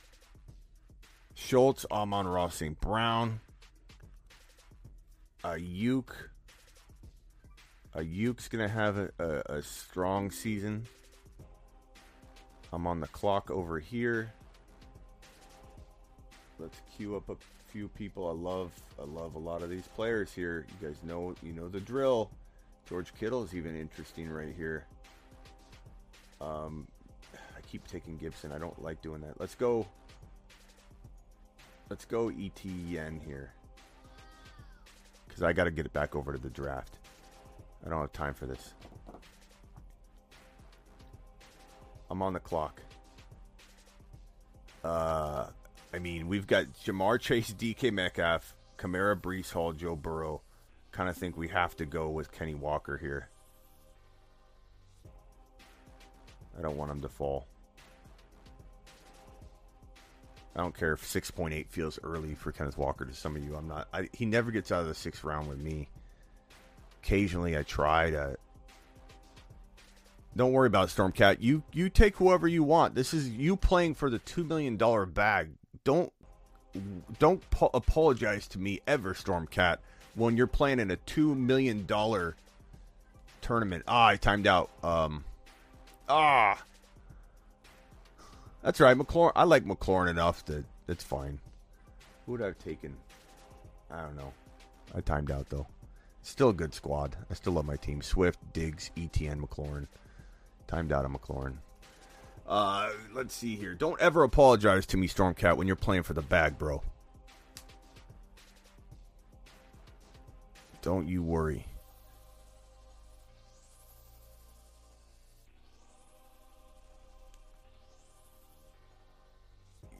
Schultz, Amon-Ra St. Brown, Aiyuk. Aiyuk's going to have a, a, a strong season. I'm on the clock over here. Let's queue up a few people. I love I love a lot of these players here. You guys know you know the drill. George Kittle is even interesting right here. Um, I keep taking Gibson. I don't like doing that. Let's go. Let's go ETN here. Because I got to get it back over to the draft. I don't have time for this. I'm on the clock. Uh, I mean, we've got Jamar Chase, DK Metcalf, Kamara, Breece Hall, Joe Burrow. Kind of think we have to go with Kenny Walker here. I don't want him to fall. I don't care if 6.8 feels early for Kenneth Walker to some of you. I'm not. I, he never gets out of the sixth round with me. Occasionally, I try to. Don't worry about it, Stormcat. You you take whoever you want. This is you playing for the two million dollar bag. Don't don't po- apologize to me ever, Stormcat, when you're playing in a two million dollar tournament. Ah, I timed out. Um, ah, that's right, McLaurin. I like McLaurin enough that that's fine. Who would I have taken? I don't know. I timed out though. Still a good squad. I still love my team. Swift, Diggs, ETN, McLaurin. Timed out of McLaurin. Uh, let's see here. Don't ever apologize to me, Stormcat, when you're playing for the bag, bro. Don't you worry.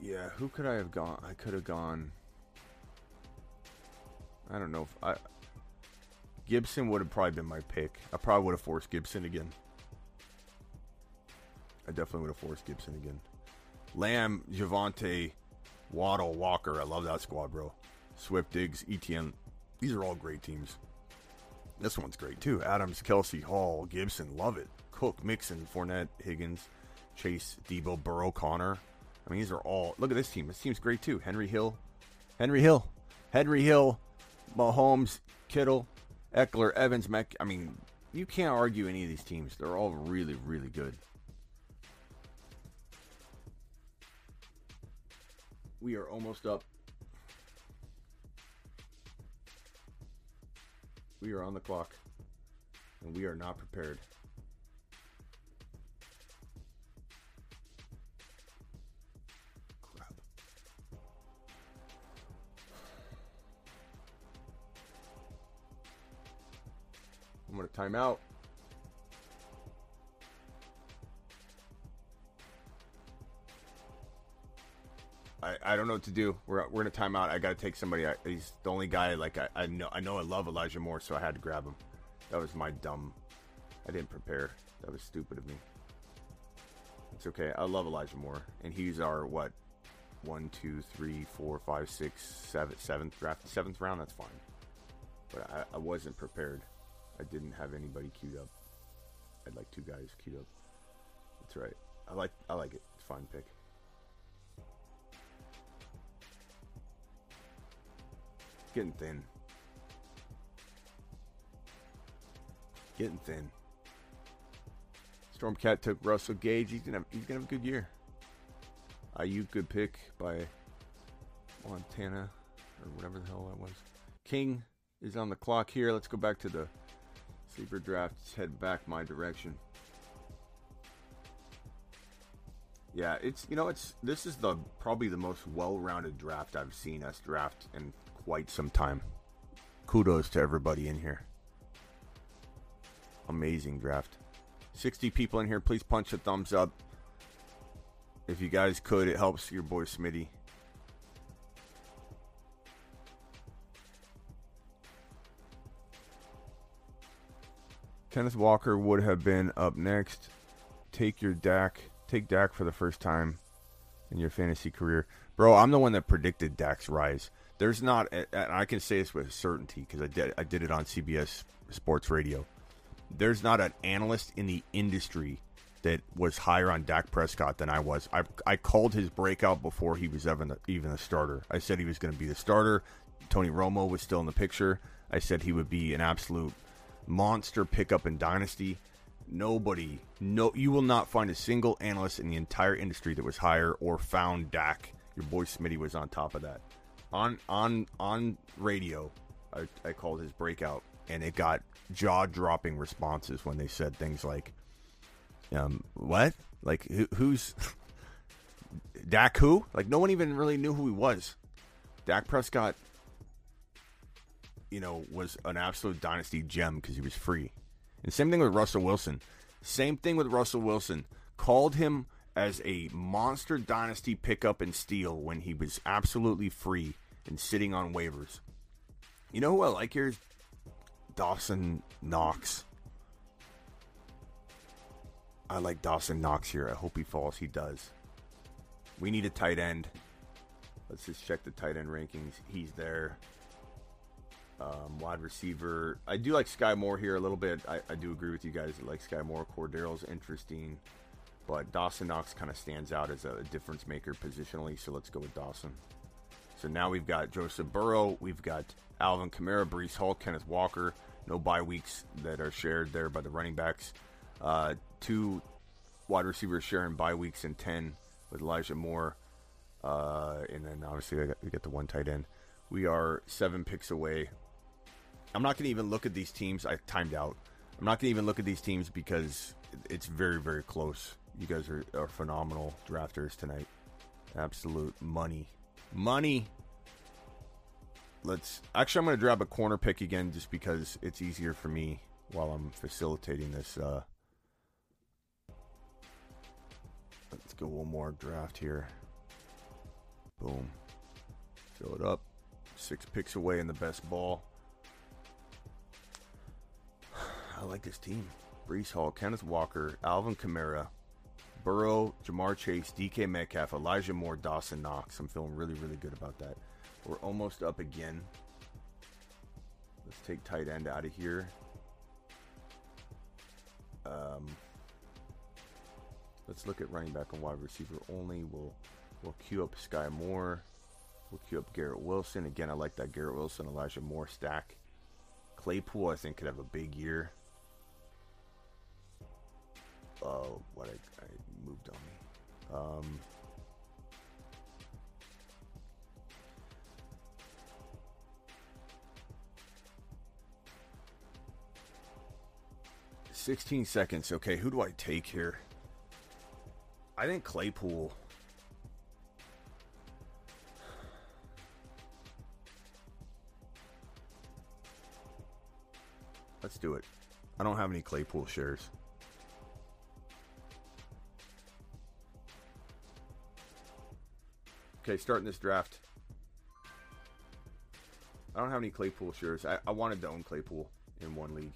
Yeah, who could I have gone? I could have gone. I don't know if I. Gibson would have probably been my pick. I probably would have forced Gibson again. I definitely would have forced Gibson again. Lamb, Javonte, Waddle, Walker. I love that squad, bro. Swift, Diggs, ETN. These are all great teams. This one's great too. Adams, Kelce, Hall, Gibson. Love it. Cook, Mixon, Fournette, Higgins, Chase, Deebo, Burrow, Connor. I mean, these are all. Look at this team. This team's great too. Henry Hill, Henry Hill, Henry Hill, Mahomes, Kittle, Ekeler, Evans, Mac. I mean, you can't argue any of these teams. They're all really, really good. We are almost up. We are on the clock, and we are not prepared. I'm going to time out. I, I don't know what to do. We're we're in a timeout. I got to take somebody. I, he's the only guy like I, I know I know I love Elijah Moore, so I had to grab him. That was my dumb. I didn't prepare. That was stupid of me. It's okay. I love Elijah Moore, and he's our what? One, two, three, four, five, six, seven, seventh draft, seventh round. That's fine. But I, I wasn't prepared. I didn't have anybody queued up. I had like two guys queued up. That's right. I like I like it. It's fine pick. It's Getting thin. Getting thin. Stormcat took Russell Gage. He's gonna have, he's gonna have a good year. IU good pick by Montana or whatever the hell that was. King is on the clock here. Let's go back to the sleeper draft. Let's head back my direction. Yeah, it's you know it's this is the probably the most well-rounded draft I've seen us draft in quite some time. Kudos to everybody in here. Amazing draft. 60 people in here. Please punch a thumbs up. If you guys could, it helps your boy Smitty. Kenneth Walker would have been up next. Take your Dak. Take Dak for the first time in your fantasy career. Bro, I'm the one that predicted Dak's rise. There's not, and I can say this with certainty because I did, I did it on CBS Sports Radio. There's not an analyst in the industry that was higher on Dak Prescott than I was. I, I called his breakout before he was even even a starter. I said he was going to be the starter. Tony Romo was still in the picture. I said he would be an absolute monster pickup in Dynasty. Nobody, no, you will not find a single analyst in the entire industry that was higher or found Dak. Your boy Smitty was on top of that. On on on radio, I, I called his breakout, and it got jaw dropping responses when they said things like, um, what? Like who, who's <laughs> Dak? Who? Like no one even really knew who he was. Dak Prescott, you know, was an absolute dynasty gem because he was free. And same thing with Russell Wilson. Same thing with Russell Wilson. Called him as a monster dynasty pickup and steal when he was absolutely free and sitting on waivers. You know who I like here is Dawson Knox. I like Dawson Knox here. I hope he falls. He does. We need a tight end. Let's just check the tight end rankings. He's there. Um, wide receiver. I do like Sky Moore here a little bit. I, I do agree with you guys. I like Sky Moore. Cordarrelle's interesting. But Dawson Knox kind of stands out as a difference maker positionally. So let's go with Dawson. So now we've got Joseph Burrow. We've got Alvin Kamara, Breece Hall, Kenneth Walker. No bye weeks that are shared there by the running backs. Uh, two wide receivers sharing bye weeks in 10 with Elijah Moore. Uh, and then obviously we got the one tight end. We are seven picks away. I'm not going to even look at these teams. I timed out. I'm not going to even look at these teams because it's very, very close. You guys are, are phenomenal drafters tonight. Absolute money. Money. Let's actually, I'm going to grab a corner pick again just because it's easier for me while I'm facilitating this. Uh, let's go one more draft here. Boom. Fill it up. Six picks away in the best ball. I like this team. Breece Hall, Kenneth Walker, Alvin Kamara, Burrow, Ja'Marr Chase, DK Metcalf, Elijah Moore, Dawson Knox. I'm feeling really, really good about that. We're almost up again. Let's take tight end out of here. Um, let's look at running back and wide receiver only. We'll we'll queue up Sky Moore. We'll queue up Garrett Wilson. Again, I like that Garrett Wilson, Elijah Moore stack. Claypool, I think, could have a big year. Oh, what I, I moved on. Um, Sixteen seconds. Okay, who do I take here? I think Claypool. Let's do it. I don't have any Claypool shares. Okay, starting this draft. I don't have any Claypool shares. I, I wanted to own Claypool in one league.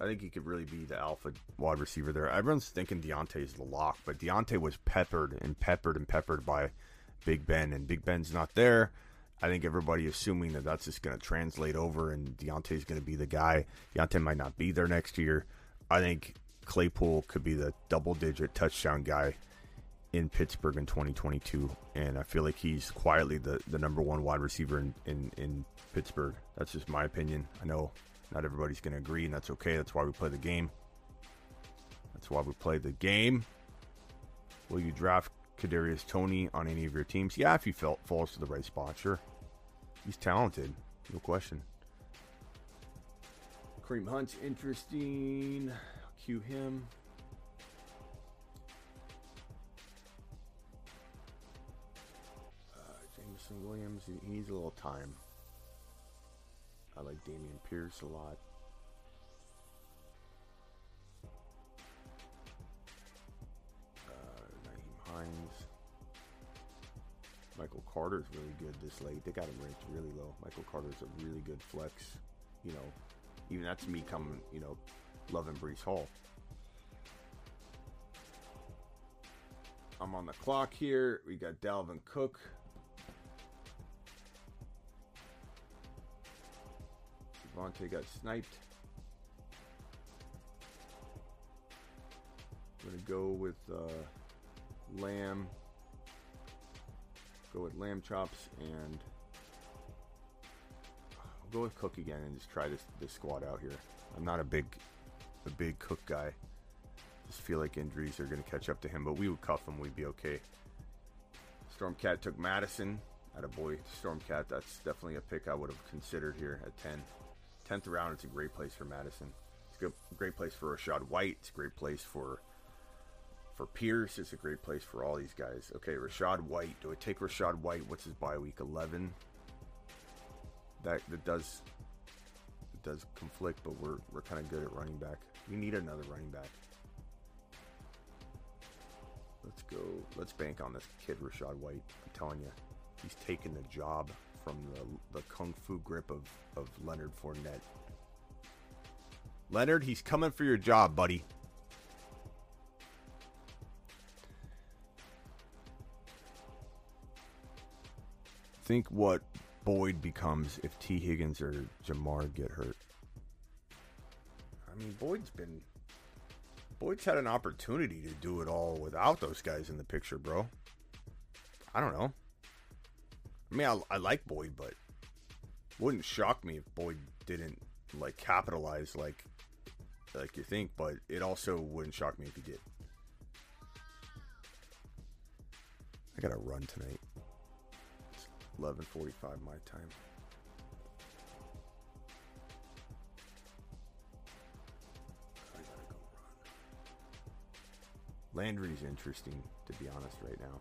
I think he could really be the alpha wide receiver there. Everyone's thinking Diontae's the lock, but Diontae was peppered and peppered and peppered by Big Ben, and Big Ben's not there. I think everybody assuming that that's just going to translate over, and Diontae's going to be the guy. Diontae might not be there next year. I think Claypool could be the double-digit touchdown guy in Pittsburgh in 2022, and I feel like he's quietly the, the number one wide receiver in, in, in Pittsburgh. That's just my opinion. I know not everybody's going to agree, and that's okay. That's why we play the game. That's why we play the game. Will you draft Kadarius Toney on any of your teams? Yeah, if he falls to the right spot, sure. He's talented, no question. Kareem Hunt's interesting. Queue him. Williams, he needs a little time. I like Dameon Pierce a lot. Uh, Hines. Michael Carter's really good this late. They got him ranked really low. Michael Carter's a really good flex. You know, even that's me coming, you know, loving Breece Hall. I'm on the clock here. We got Dalvin Cook. Vontae got sniped. I'm gonna go with uh, Lamb. Go with Lamb chops and I'll go with Cook again and just try this this squad out here. I'm not a big a big Cook guy. Just feel like injuries are gonna catch up to him, but we would cuff him. We'd be okay. Stormcat took Mattison. At a boy, Stormcat. That's definitely a pick I would have considered here at 10. 10th round, it's a great place for Mattison. It's a good, great place for Rachaad White. It's a great place for for Pierce. It's a great place for all these guys. Okay, Rachaad White. Do I take Rachaad White? What's his bye week? 11. That that does does conflict, but we're we're kind of good at running back. We need another running back. Let's go. Let's bank on this kid, Rachaad White. I'm telling you, he's taking the job from the, the kung fu grip of, of Leonard Fournette. Leonard, he's coming for your job, buddy. Think what Boyd becomes if T. Higgins or Ja'Marr get hurt. I mean, Boyd's been. Boyd's had an opportunity to do it all without those guys in the picture, bro. I don't know. I mean, I, I like Boyd, but wouldn't shock me if Boyd didn't like capitalize like like you think. But it also wouldn't shock me if he did. I gotta run tonight. It's 11:45 my time. Landry's interesting, to be honest, right now.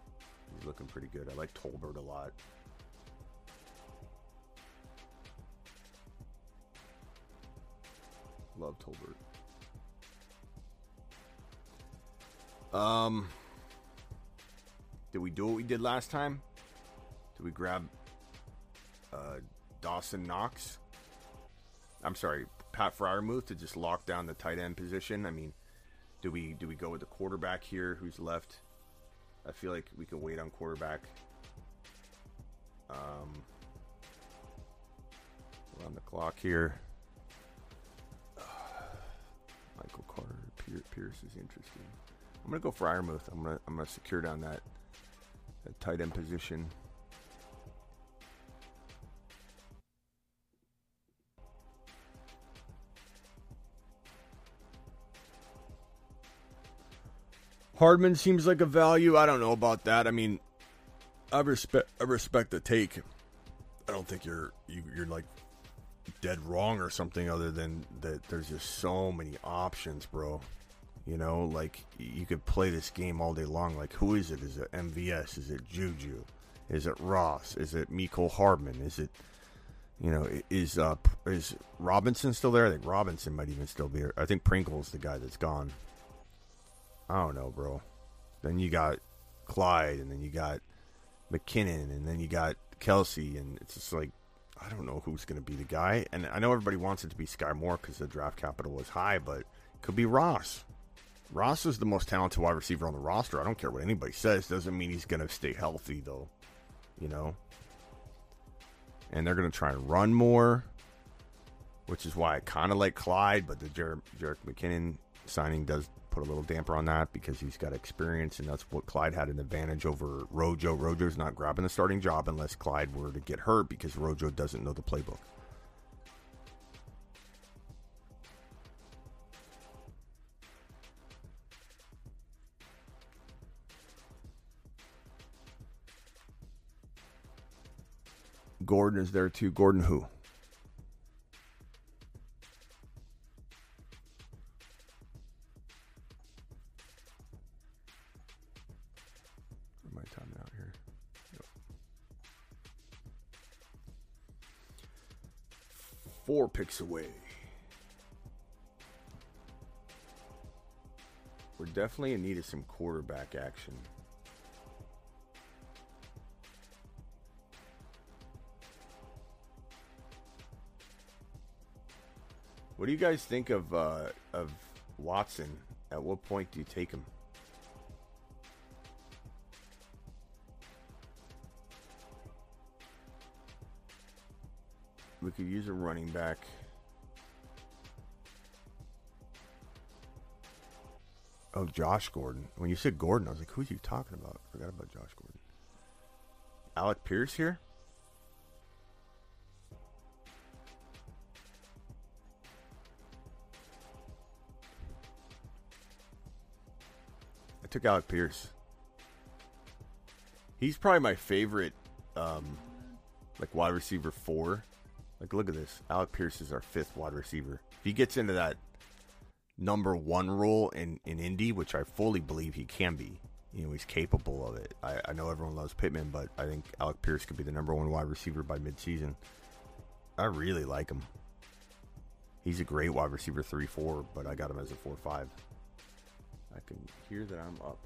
He's looking pretty good. I like Tolbert a lot. Love Tolbert. Um, did we do what we did last time? Did we grab uh, Dawson Knox? I'm sorry, Pat Freiermuth to just lock down the tight end position. I mean, do we do we go with the quarterback here? Who's left? I feel like we can wait on quarterback. Um, on the clock here. Pierce is interesting. I'm gonna go Freiermuth. I'm gonna I'm gonna secure down that, that tight end position. Hardman seems like a value. I don't know about that. I mean, I respect I respect the take. I don't think you're you, you're like dead wrong or something other than that there's just so many options, bro. You know, like you could play this game all day long. Like, who is it? Is it MVS? Is it Juju? Is it Ross? Is it Mecole Hardman? Is it, you know, is uh is Robinson still there? I think Robinson might even still be here. I think Pringle's the guy that's gone. I don't know, bro. Then you got Clyde, and then you got McKinnon, and then you got Kelce, and it's just like I don't know who's going to be the guy. And I know everybody wants it to be Sky Moore because the draft capital was high, but it could be Ross. Ross is the most talented wide receiver on the roster. I don't care what anybody says. Doesn't mean he's going to stay healthy, though. You know? And they're going to try and run more, which is why I kind of like Clyde, but the Jer- McKinnon signing does put a little damper on that because he's got experience, and that's what Clyde had an advantage over Rojo. Rojo's not grabbing the starting job unless Clyde were to get hurt because Rojo doesn't know the playbook. Gordon is there too. Gordon who? Timing out here? Four picks away. We're definitely in need of some quarterback action. What do you guys think of uh, of Watson? At what point do you take him? We could use a running back. Oh, Josh Gordon. When you said Gordon, I was like, who's you talking about? I forgot about Josh Gordon. Alec Pierce here? Took Alec Pierce. He's probably my favorite, um, like wide receiver four. Like, look at this. Alec Pierce is our fifth wide receiver. If he gets into that number one role in, in Indy, which I fully believe he can be, you know, he's capable of it. I, I know everyone loves Pittman, but I think Alec Pierce could be the number one wide receiver by midseason. I really like him. He's a great wide receiver 3 4, but I got him as a 4 5. I can hear that I'm up.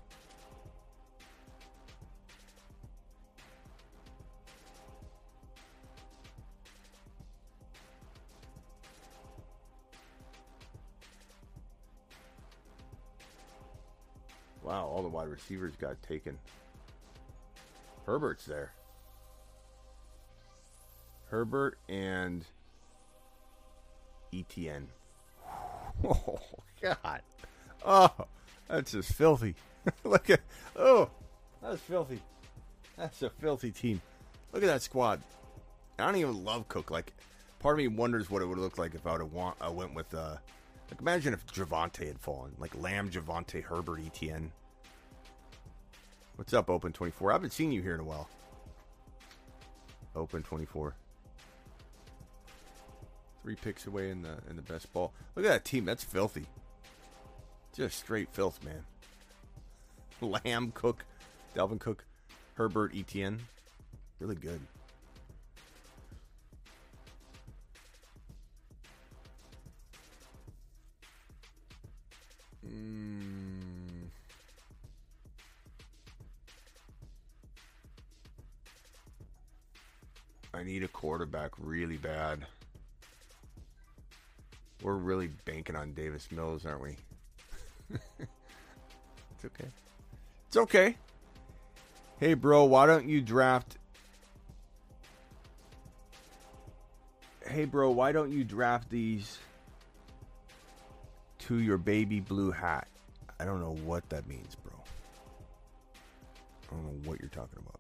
Wow, all the wide receivers got taken. Herbert's there. Herbert and ETN. <laughs> Oh God! Oh, that's just filthy. <laughs> Look at oh, that's filthy. That's a filthy team. Look at that squad. I don't even love Cook. Like, part of me wonders what it would look like if I would have want, I went with uh, like imagine if Javante had fallen, like Lamb, Javante, Herbert, ETN. What's up, Open Twenty Four? I haven't seen you here in a while. Open 24. Three picks away in the in the best ball. Look at that team. That's filthy. Just straight filth, man. <laughs> Lamb, Cook, Dalvin Cook, Herbert, Etn. Really good. Mm. I need a quarterback really bad. We're really banking on Davis Mills, aren't we? <laughs> it's okay. It's okay. Hey, bro, why don't you draft? Hey, bro, why don't you draft these to your baby blue hat? I don't know what that means, bro. I don't know what you're talking about.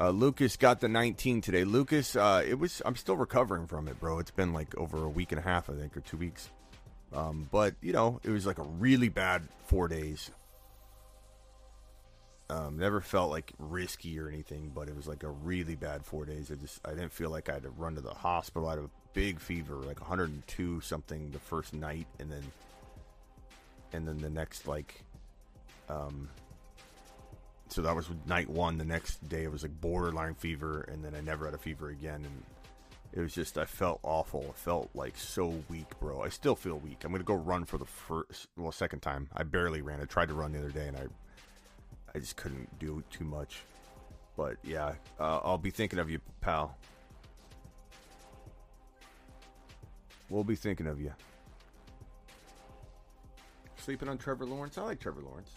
Uh, Lucas got the 19 today. Lucas, uh, it was. I'm still recovering from it, bro. It's been like over a week and a half, I think, or two weeks. Um, but you know, it was like a really bad four days. Um, never felt like risky or anything, but it was like a really bad four days. I just I didn't feel like I had to run to the hospital. I had a big fever, like 102 something the first night, and then and then the next like um so that was night one. The next day it was like borderline fever, and then I never had a fever again. And it was just I felt awful. I felt like so weak, bro. I still feel weak. I'm gonna go run for the first, well, second time. I barely ran. I tried to run the other day, and I, I just couldn't do too much. But yeah, uh, I'll be thinking of you, pal. We'll be thinking of you. Sleeping on Trevor Lawrence. I like Trevor Lawrence.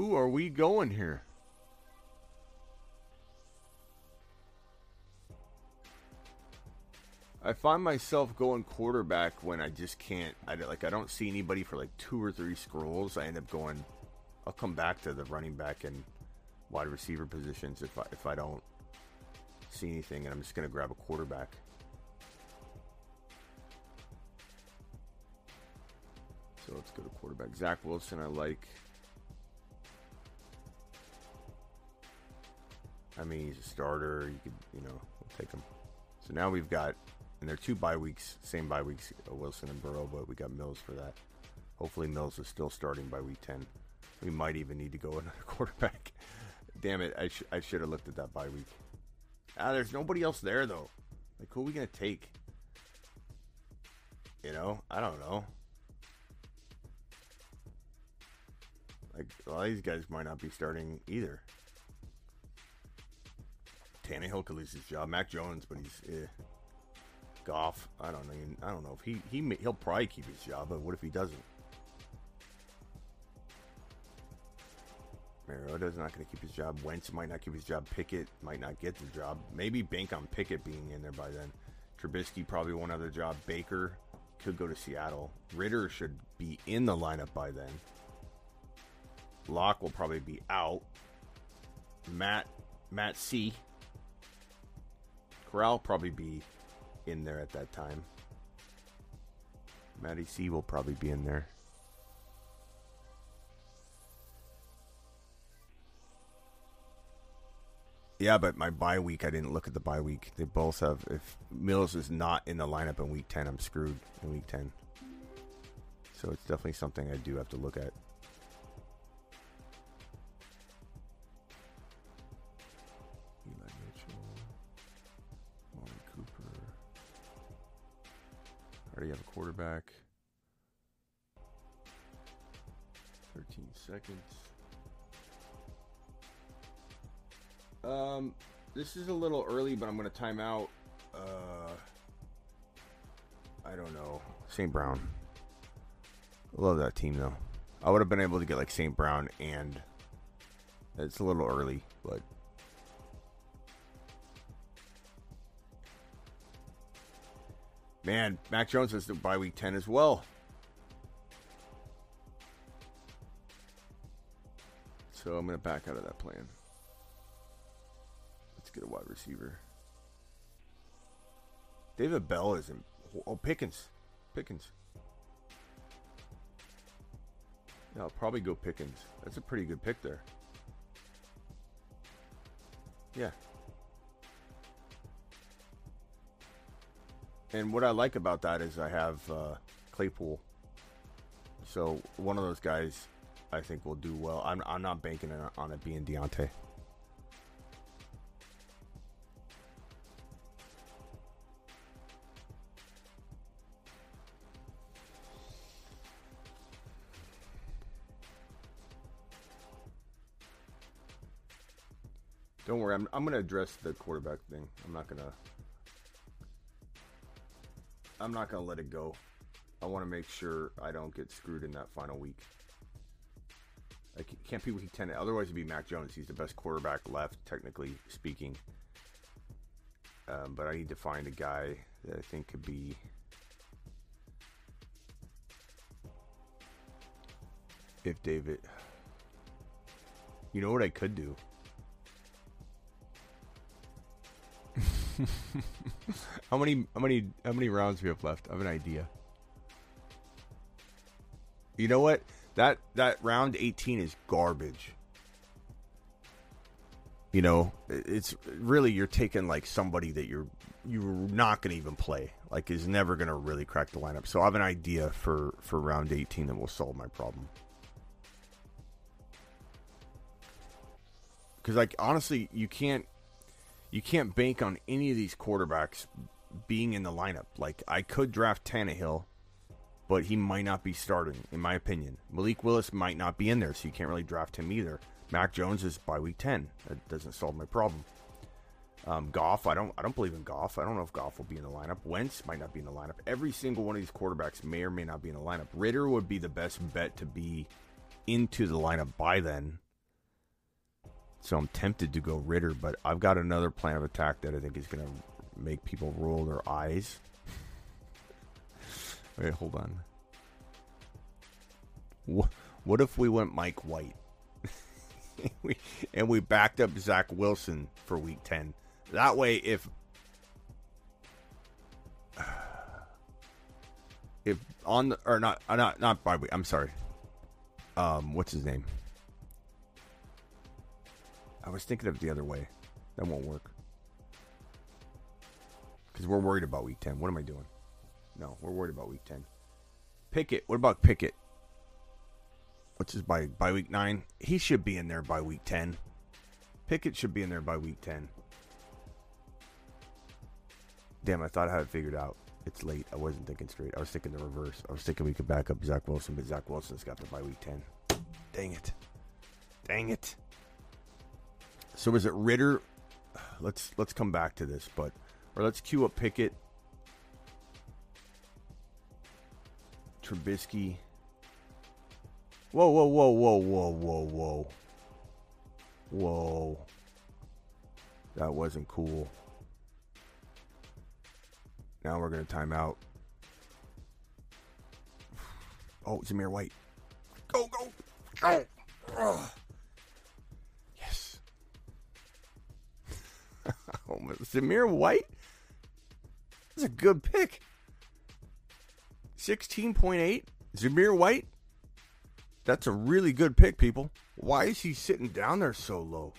Who are we going here? I find myself going quarterback when I just can't. I like. I don't see anybody for like two or three scrolls. I end up going. I'll come back to the running back and wide receiver positions if I if I don't see anything, and I'm just gonna grab a quarterback. So let's go to quarterback. Zach Wilson, I like. I mean, he's a starter. You could, you know, we'll take him. So now we've got, and they're two bye weeks, same bye weeks, Wilson and Burrow, but we got Mills for that. Hopefully, Mills is still starting by week 10. We might even need to go <laughs> another quarterback. Damn it, I, sh- I should have looked at that bye week. Ah, there's nobody else there, though. Like, who are we going to take? You know, I don't know. Like, a lot of these guys might not be starting either. Tannehill could lose his job. Mac Jones, but he's eh. Goff. I don't know. I don't know if he he he'll probably keep his job, but what if he doesn't? Mariota's not going to keep his job. Wentz might not keep his job. Pickett might not get the job. Maybe bank on Pickett being in there by then. Trubisky probably won't have the job. Baker could go to Seattle. Ridder should be in the lineup by then. Lock will probably be out. Matt Matt C Corral probably be in there at that time. Matty C will probably be in there. Yeah, but my bye week, I didn't look at the bye week. They both have. If Mills is not in the lineup in week 10, I'm screwed in week 10. So it's definitely something I do have to look at. Already have a quarterback. 13 seconds. Um, this is a little early, but I'm going to time out. Uh, I don't know. St. Brown. Love that team, though. I would have been able to get like St. Brown and. It's a little early, but Man, Mac Jones is bye week 10 as well. So I'm going to back out of that plan. Let's get a wide receiver. David Bell isn't. Oh, Pickens. Pickens. Yeah, I'll probably go Pickens. That's a pretty good pick there. Yeah. And what I like about that is I have uh, Claypool. So one of those guys I think will do well. I'm, I'm not banking on it being Diontae. Don't worry, I'm, I'm going to address the quarterback thing. I'm not going to. I'm not going to let it go. I want to make sure I don't get screwed in that final week. I can't be week 10. Otherwise, it'd be Mac Jones. He's the best quarterback left, technically speaking. Um, but I need to find a guy that I think could be. If David. You know what I could do? <laughs> how many how many how many rounds we have left? I have an idea. You know what? That that round 18 is garbage. You know, it's really you're taking like somebody that you're you're not going to even play. Like is never going to really crack the lineup. So I have an idea for for round 18 that will solve my problem. Cuz like honestly, you can't you can't bank on any of these quarterbacks being in the lineup. Like I could draft Tannehill, but he might not be starting, in my opinion. Malik Willis might not be in there, so you can't really draft him either. Mac Jones is bye week ten. That doesn't solve my problem. Um, Goff, I don't, I don't believe in Goff. I don't know if Goff will be in the lineup. Wentz might not be in the lineup. Every single one of these quarterbacks may or may not be in the lineup. Ridder would be the best bet to be into the lineup by then. So I'm tempted to go Ridder, but I've got another plan of attack that I think is going to make people roll their eyes. Wait, hold on. What if we went Mike White? <laughs> we, and we backed up Zach Wilson for week 10. That way, if. <sighs> If on the. Or not, uh, not, not bye week. I'm sorry. Um, what's his name? I was thinking of it the other way. That won't work. Because we're worried about week 10. What am I doing? No, we're worried about week 10. Pickett. What about Pickett? What's his bye bye week 9? He should be in there by week 10. Pickett should be in there by week 10. Damn, I thought I had it figured out. It's late. I wasn't thinking straight. I was thinking the reverse. I was thinking we could back up Zach Wilson, but Zach Wilson's got the bye week 10. Dang it. Dang it. So is it Ridder? <sighs> Let's let's come back to this, but or let's queue up Pickett, Trubisky. Whoa, whoa, whoa, whoa, whoa, whoa, whoa, whoa! That wasn't cool. Now we're gonna time out. <sighs> Oh, Zamir White. Go, go, go! Ugh. Zamir White? That's a good pick. 16.8. Zamir White? That's a really good pick, people. Why is he sitting down there so low?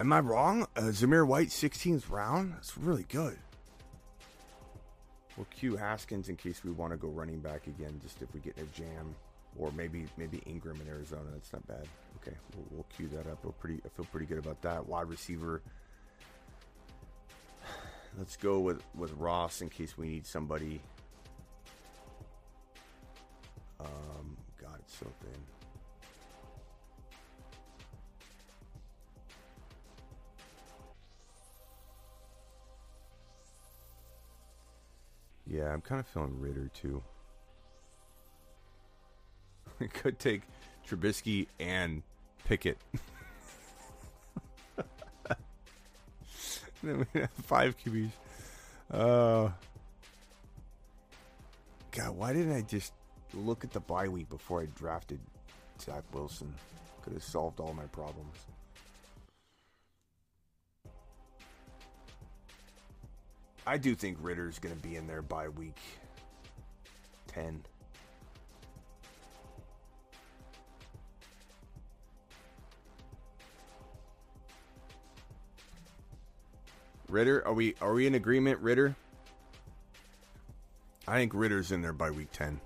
Am I wrong? Uh, Zamir White, 16th round? That's really good. We'll queue Haskins in case we want to go running back again, just if we get in a jam. Or maybe maybe Ingram in Arizona. That's not bad. Okay, we'll, we'll queue that up. We're pretty. I feel pretty good about that. Wide receiver. <sighs> Let's go with with Ross in case we need somebody. Um, God, it's so thin. Yeah, I'm kind of feeling Ridder too. <laughs> Could take Trubisky and Pickett. then we have five QBs. Uh, God, why didn't I just look at the bye week before I drafted Zach Wilson? Could have solved all my problems. I do think Ridder's going to be in there by week 10. Ridder, are we are we in agreement, Ridder? I think Ridder's in there by week 10.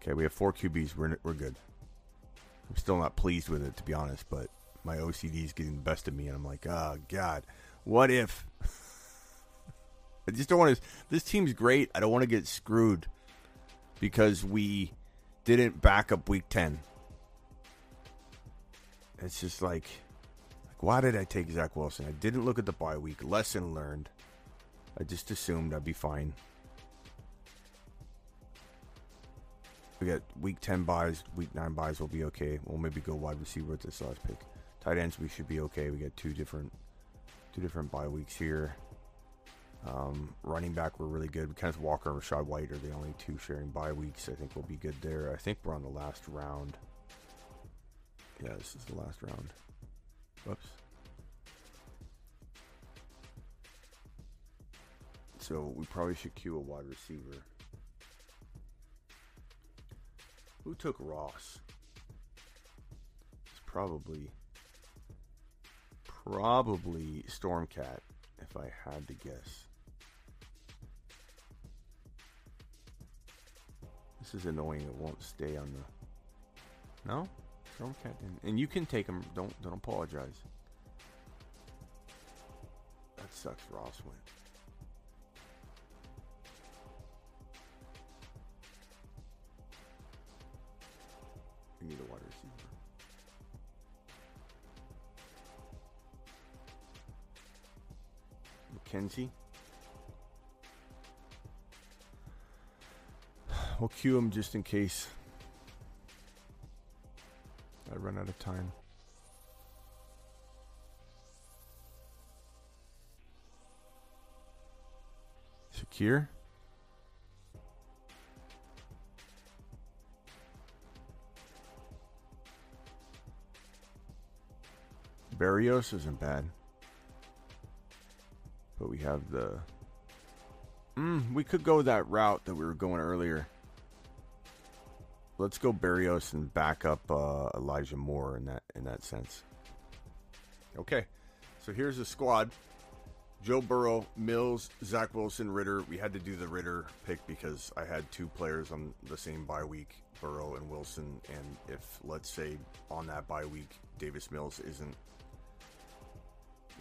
Okay, we have four QBs. We're we're good. I'm still not pleased with it, to be honest, but my OCD is getting the best of me, and I'm like, oh God, what if? <laughs> I just don't want to. This team's great. I don't want to get screwed because we didn't back up Week Ten. It's just like, like, why did I take Zach Wilson? I didn't look at the bye week. Lesson learned. I just assumed I'd be fine. We got week 10 byes, week 9 byes will be okay. We'll maybe go wide receiver with this last pick. Tight ends we should be okay. We got two different two different bye weeks here. Um, running back we're really good. Kenneth Walker and Rachaad White are the only two sharing bye weeks. I think we'll be good there. I think we're on the last round. Yeah, this is the last round. Whoops. So we probably should queue a wide receiver. Who took Ross? It's probably probably Stormcat, if I had to guess. This is annoying. It won't stay on the. No. And you can take them. Don't don't apologize. That sucks. Ross went. We need a wide receiver. McKenzie. We'll queue him just in case I run out of time. Shakir. Berrios isn't bad. But we have the. Mm, we could go that route that we were going earlier. Let's go Berrios and back up uh, Elijah Moore in that in that sense. Okay, so here's the squad: Joe Burrow, Mills, Zach Wilson, Ridder. We had to do the Ridder pick because I had two players on the same bye week, Burrow and Wilson. And if let's say on that bye week, Davis Mills isn't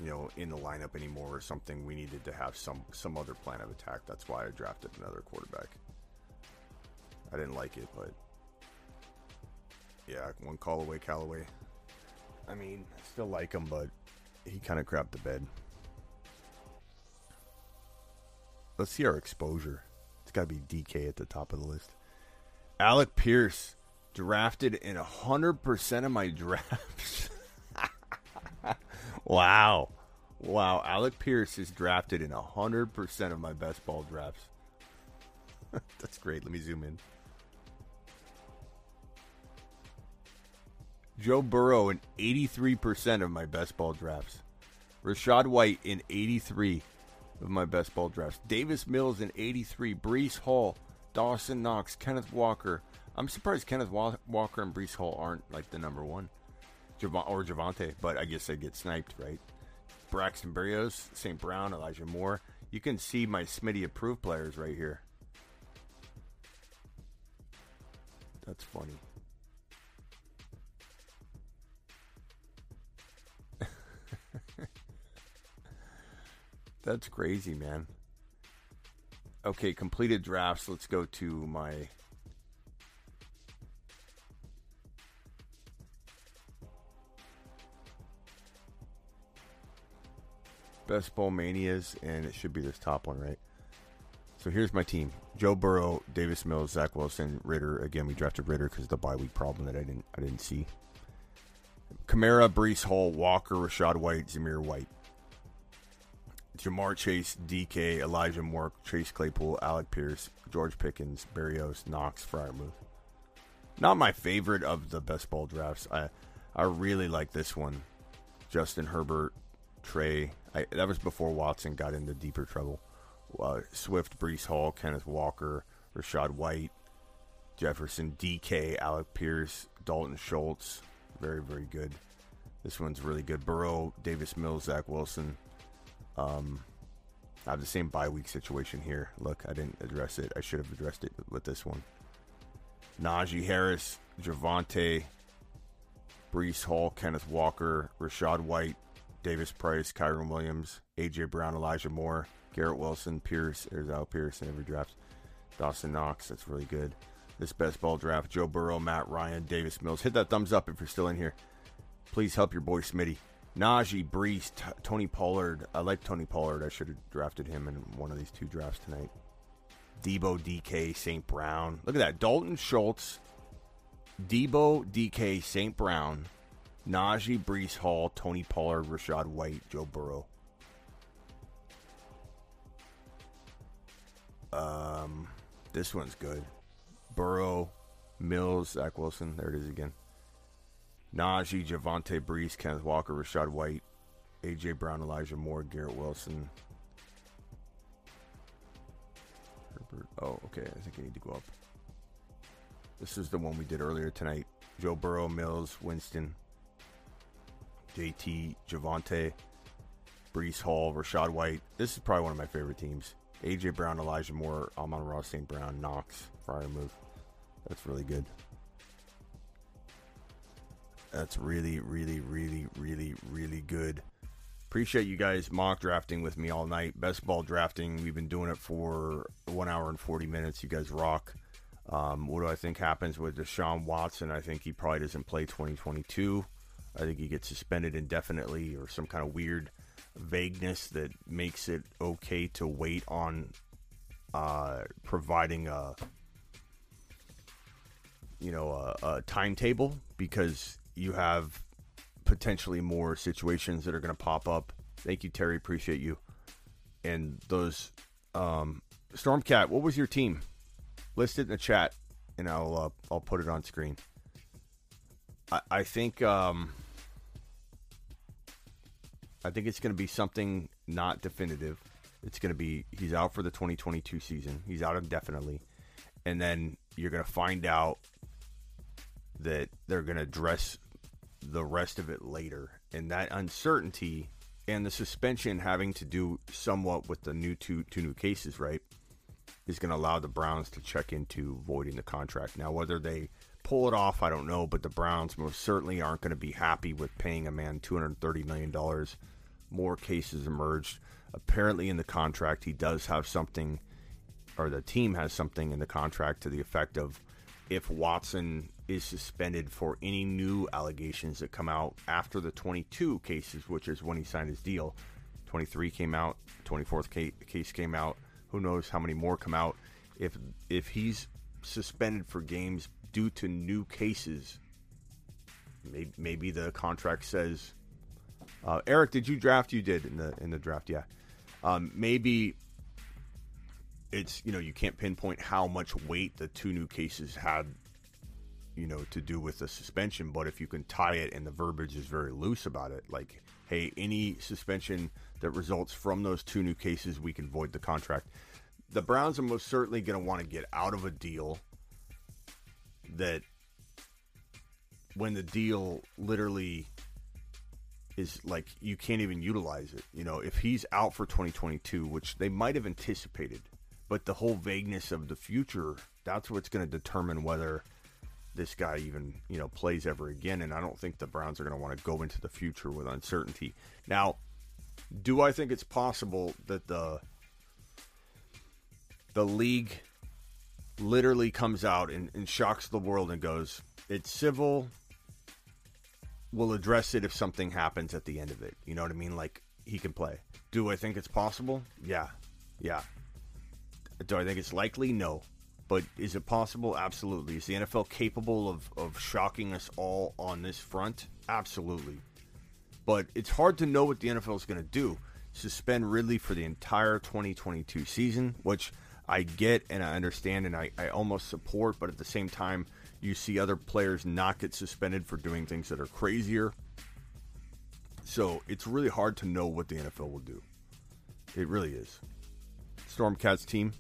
you know in the lineup anymore or something we needed to have some some other plan of attack that's why i drafted another quarterback i didn't like it but yeah one call away callaway i mean I still like him but he kind of crapped the bed let's see our exposure it's got to be dk at the top of the list alec pierce drafted in 100% of my <laughs> drafts Wow. Wow. Alec Pierce is drafted in 100% of my best ball drafts. <laughs> That's great. Let me zoom in. Joe Burrow in 83% of my best ball drafts. Rachaad White in 83 of my best ball drafts. Davis Mills in 83. Breece Hall, Dawson Knox, Kenneth Walker. I'm surprised Kenneth Walker and Breece Hall aren't like the number one. Or Javonte, but I guess they get sniped, right? Braxton Berrios, St. Brown, Elijah Moore. You can see my Smitty approved players right here. That's funny. That's crazy, man. Okay, completed drafts. Let's go to my Best Ball Manias, and it should be this top one, right? So here's my team: Joe Burrow, Davis Mills, Zach Wilson, Ridder. Again, we drafted Ridder because of the bye week problem that I didn't I didn't see. Kamara, Breece Hall, Walker, Rachaad White, Zamir White. Ja'Marr Chase, DK, Elijah Moore, Chase Claypool, Alec Pierce, George Pickens, Berrios, Knox, Freiermuth. Not my favorite of the best ball drafts. I I really like this one. Justin Herbert, Trey. I, that was before Watson got into deeper trouble. Uh, Swift, Breece Hall, Kenneth Walker, Rachaad White, Jefferson, DK, Alec Pierce, Dalton Schultz. Very, very good. This one's really good. Burrow, Davis Mills, Zach Wilson. Um, I have the same bye week situation here. Look, I didn't address it. I should have addressed it with this one. Najee Harris, Javonte, Breece Hall, Kenneth Walker, Rachaad White, Davis Price, Kyren Williams, AJ Brown, Elijah Moore, Garrett Wilson, Pierce, there's Al Pierce in every draft. Dawson Knox, that's really good. This best ball draft, Joe Burrow, Matt Ryan, Davis Mills. Hit that thumbs up if you're still in here. Please help your boy Smitty. Najee, Breece, T- Tony Pollard. I like Tony Pollard. I should have drafted him in one of these two drafts tonight. Deebo, DK, St. Brown. Look at that. Dalton Schultz, Deebo, DK, St. Brown, Najee, Breece Hall, Tony Pollard, Rachaad White, Joe Burrow. Um, this one's good. Burrow, Mills, Zach Wilson. There it is again. Najee, Javonte Breece, Kenneth Walker, Rachaad White, AJ Brown, Elijah Moore, Garrett Wilson. Herbert. Oh, okay. I think I need to go up. This is the one we did earlier tonight. Joe Burrow, Mills, Winston, JT, Javonte, Breece Hall, Rachaad White. This is probably one of my favorite teams. AJ Brown, Elijah Moore, Amon-Ra, St. Brown, Knox, Freiermuth. That's really good. That's really, really, really, really, really good. Appreciate you guys mock drafting with me all night. Best ball drafting. We've been doing it for one hour and 40 minutes. You guys rock. Um, what do I think happens with Deshaun Watson? I think he probably doesn't play 2022. I think he gets suspended indefinitely or some kind of weird vagueness that makes it okay to wait on uh, providing a you know a, a timetable because you have potentially more situations that are going to pop up. Thank you, Terry. Appreciate you. And those um, Stormcat, what was your team? List it in the chat, and I'll uh, I'll put it on screen. I, I think um, I think it's going to be something not definitive. It's going to be he's out for the 2022 season. He's out indefinitely, and then you're going to find out that they're going to address the rest of it later, and that uncertainty and the suspension having to do somewhat with the new two two new cases, right? Is going to allow the Browns to check into voiding the contract. Now, whether they pull it off, I don't know, but the Browns most certainly aren't going to be happy with paying a man $230 million. More cases emerged. Apparently, in the contract, he does have something, or the team has something in the contract to the effect of if Watson is suspended for any new allegations that come out after the 22 cases, which is when he signed his deal. 23 came out, 24th case came out. Who knows how many more come out? If if he's suspended for games due to new cases, maybe, maybe the contract says. Uh, Eric, did you draft? You did in the in the draft, yeah. Um, maybe it's you know you can't pinpoint how much weight the two new cases had you know to do with the suspension but if you can tie it and the verbiage is very loose about it like hey any suspension that results from those two new cases we can void the contract. The browns are most certainly going to want to get out of a deal that when the deal literally is like you can't even utilize it. You know if he's out for 2022 which they might have anticipated but the whole vagueness of the future that's what's going to determine whether this guy even you know plays ever again and i don't think the browns are going to want to go into the future with uncertainty. Now do i think it's possible that the the league literally comes out and, and shocks the world and goes it's civil. We'll address it if something happens at the end of it. You know what i mean? Like he can play. Do i think it's possible? Yeah. Yeah. Do I think it's likely? No. But is it possible? Absolutely. Is the NFL capable of, of shocking us all on this front? Absolutely. But it's hard to know what the NFL is going to do. Suspend Ridley for the entire 2022 season, which I get and I understand and I, I almost support, but at the same time, you see other players not get suspended for doing things that are crazier. So it's really hard to know what the NFL will do. It really is. Stormcats team.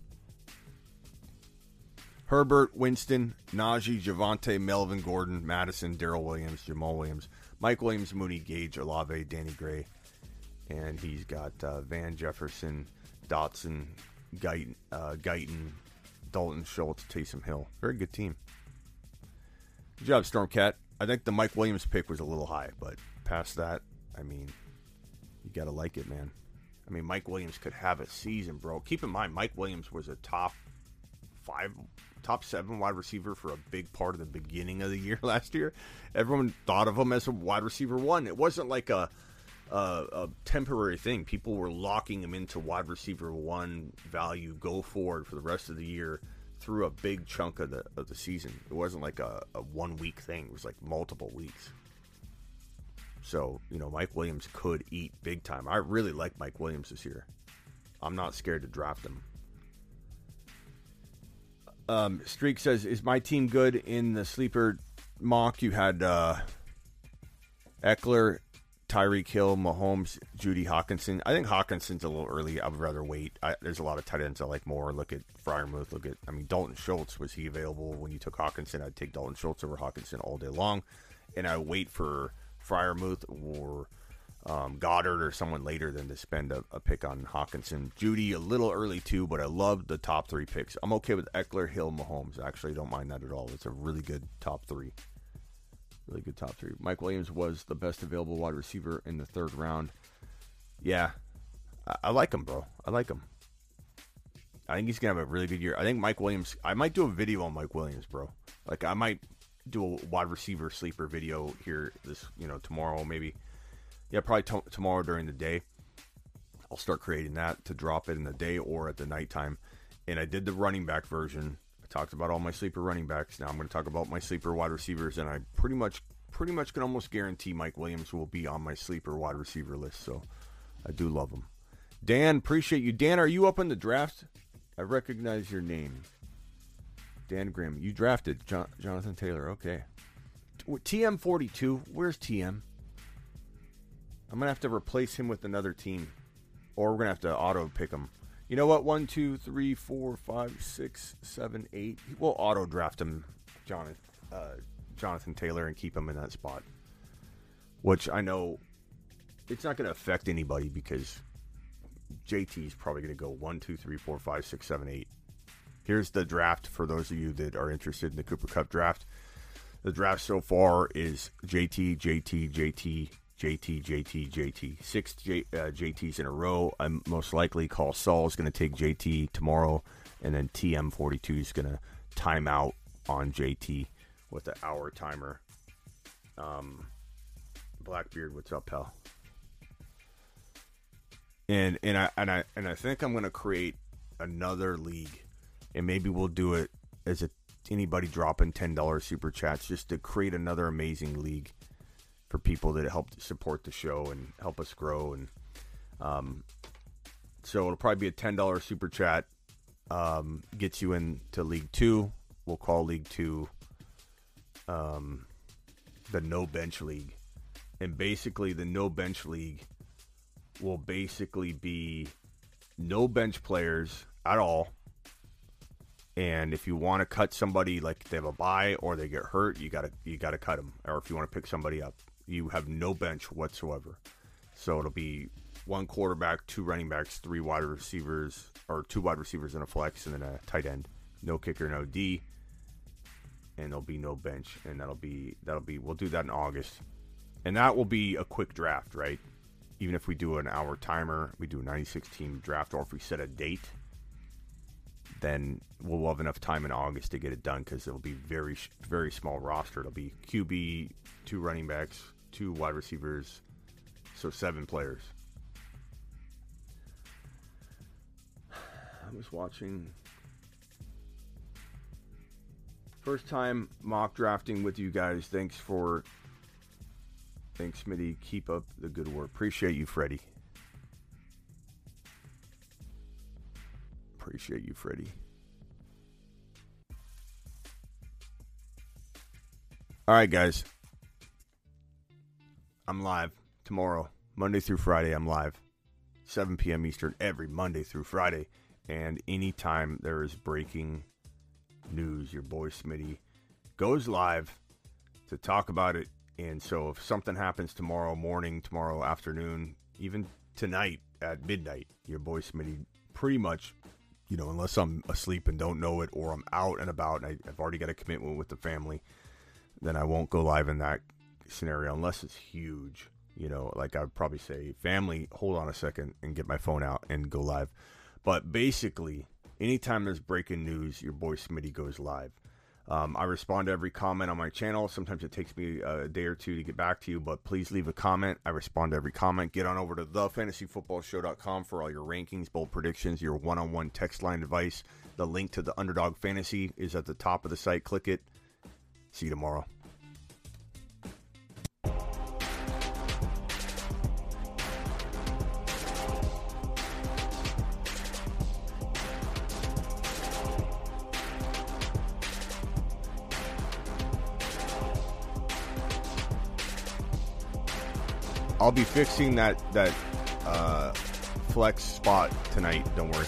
Herbert, Winston, Najee, Javonte, Melvin Gordon, Mattison, Darrel Williams, Jamaal Williams, Mike Williams, Mooney, Gage, Olave, Danny Gray, and he's got uh, Van Jefferson, Dotson, Guyton, uh, Guyton, Dalton Schultz, Taysom Hill. Very good team. Good job, Stormcat. I think the Mike Williams pick was a little high, but past that, I mean, you got to like it, man. I mean, Mike Williams could have a season, bro. Keep in mind, Mike Williams was a top five, top seven wide receiver for a big part of the beginning of the year <laughs> last year. Everyone thought of him as a wide receiver one. It wasn't like a, a, a temporary thing. People were locking him into wide receiver one value, go forward for the rest of the year through a big chunk of the of the season. It wasn't like a, a one week thing. It was like multiple weeks. So, you know, Mike Williams could eat big time. I really like Mike Williams this year. I'm not scared to draft him. Um, Streak says, "Is my team good in the sleeper mock? You had uh, Ekeler, Tyreek Hill, Mahomes, Jeudy Hockenson. I think Hockenson's a little early. I would rather wait. I, there's a lot of tight ends I like more. Look at Freiermuth. Look at, I mean, Dalton Schultz. Was he available when you took Hockenson? I'd take Dalton Schultz over Hockenson all day long, and I wait for Freiermuth or um, Goedert or someone later than to spend a, a, pick on Hockenson. Jeudy a little early too, but I love the top three picks. I'm okay with Ekeler, Hill, Mahomes. Actually, don't mind that at all. It's a really good top three. Really good top three. Mike Williams was the best available wide receiver in the third round. Yeah, I, I like him, bro. I like him. I think he's gonna have a really good year. I think Mike Williams. I might do a video on Mike Williams, bro. Like I might do a wide receiver sleeper video here this you know tomorrow maybe yeah probably t- tomorrow during the day. I'll start creating that to drop it in the day or at the nighttime. And i did the running back version. I talked about all my sleeper running backs. Now i'm going to talk about my sleeper wide receivers and i pretty much pretty much can almost guarantee mike williams will be on my sleeper wide receiver list so i do love him. Dan appreciate you. Dan are you up in the draft? I recognize your name. Dan Grimm, you drafted John, Jonathan Taylor. Okay. TM42, where's TM? I'm to have to replace him with another team. Or we're to have to auto pick him. You know what? One, two, three, four, five, six, seven, eight. We'll auto draft him, Jonathan, uh, Jonathan Taylor, and keep him in that spot. Which I know it's not going to affect anybody because JT is probably going to go one, two, three, four, five, six, seven, eight Here's the draft for those of you that are interested in the Cooper Kupp draft. The draft so far is JT, JT, JT, JT, JT, JT. Six J, uh, JTs in a row. I'm most likely call Saul is going to take JT tomorrow, and then TM42 is going to time out on JT with the hour timer. Um, Blackbeard, what's up, pal? And and I and I and I think I'm going to create another league and maybe we'll do it as a anybody dropping ten dollars super chats just to create another amazing league for people that help support the show and help us grow and um so it'll probably be a ten dollar super chat um gets you into league two. We'll call league two um the no bench league. And basically the no bench league will basically be no bench players at all. And if you want to cut somebody, like they have a bye or they get hurt, you gotta you gotta cut them. Or if you want to pick somebody up, you have no bench whatsoever. So it'll be one quarterback, two running backs, three wide receivers, or two wide receivers and a flex, and then a tight end. No kicker, no D, and there'll be no bench. And that'll be that'll be we'll do that in August, and that will be a quick draft, right? Even if we do an hour timer, we do a 96 team draft, or if we set a date then we'll have enough time in August to get it done because it'll be very very small roster. It'll be QB, two running backs, two wide receivers, so seven players. <sighs> I was watching. First time mock drafting with you guys. Thanks for. Thanks, Smitty. Keep up the good work. Appreciate you, Freddie. Appreciate you, Freddie. All right, guys. I'm live tomorrow, Monday through Friday. I'm live, 7 p.m. Eastern, every Monday through Friday. And anytime there is breaking news, your boy Smitty goes live to talk about it. And so if something happens tomorrow morning, tomorrow afternoon, even tonight at midnight, your boy Smitty pretty much, you know, unless I'm asleep and don't know it or I'm out and about and I, I've already got a commitment with the family, then I won't go live in that scenario unless it's huge. You know, like I'd probably say, family, hold on a second and get my phone out and go live. But basically, anytime there's breaking news, your boy Smitty goes live. Um, I respond to every comment on my channel. Sometimes it takes me a day or two to get back to you, but please leave a comment. I respond to every comment. Get on over to thefantasyfootballshow.com for all your rankings, bold predictions, your one on one text line advice. The link to the Underdog Fantasy is at the top of the site. Click it. See you tomorrow. I'll be fixing that that uh, flex spot tonight. Don't worry.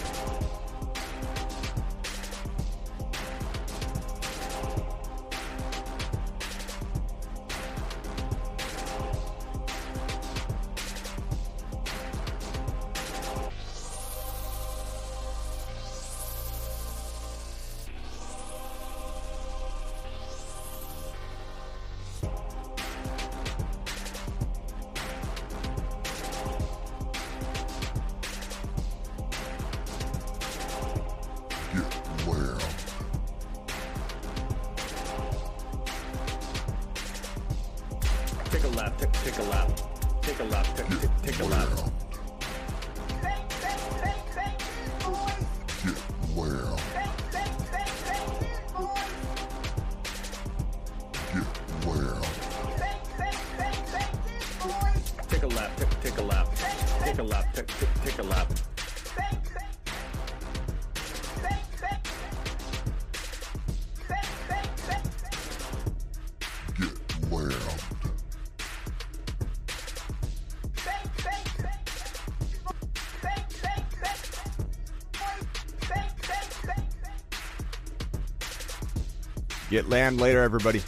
Get land later, everybody.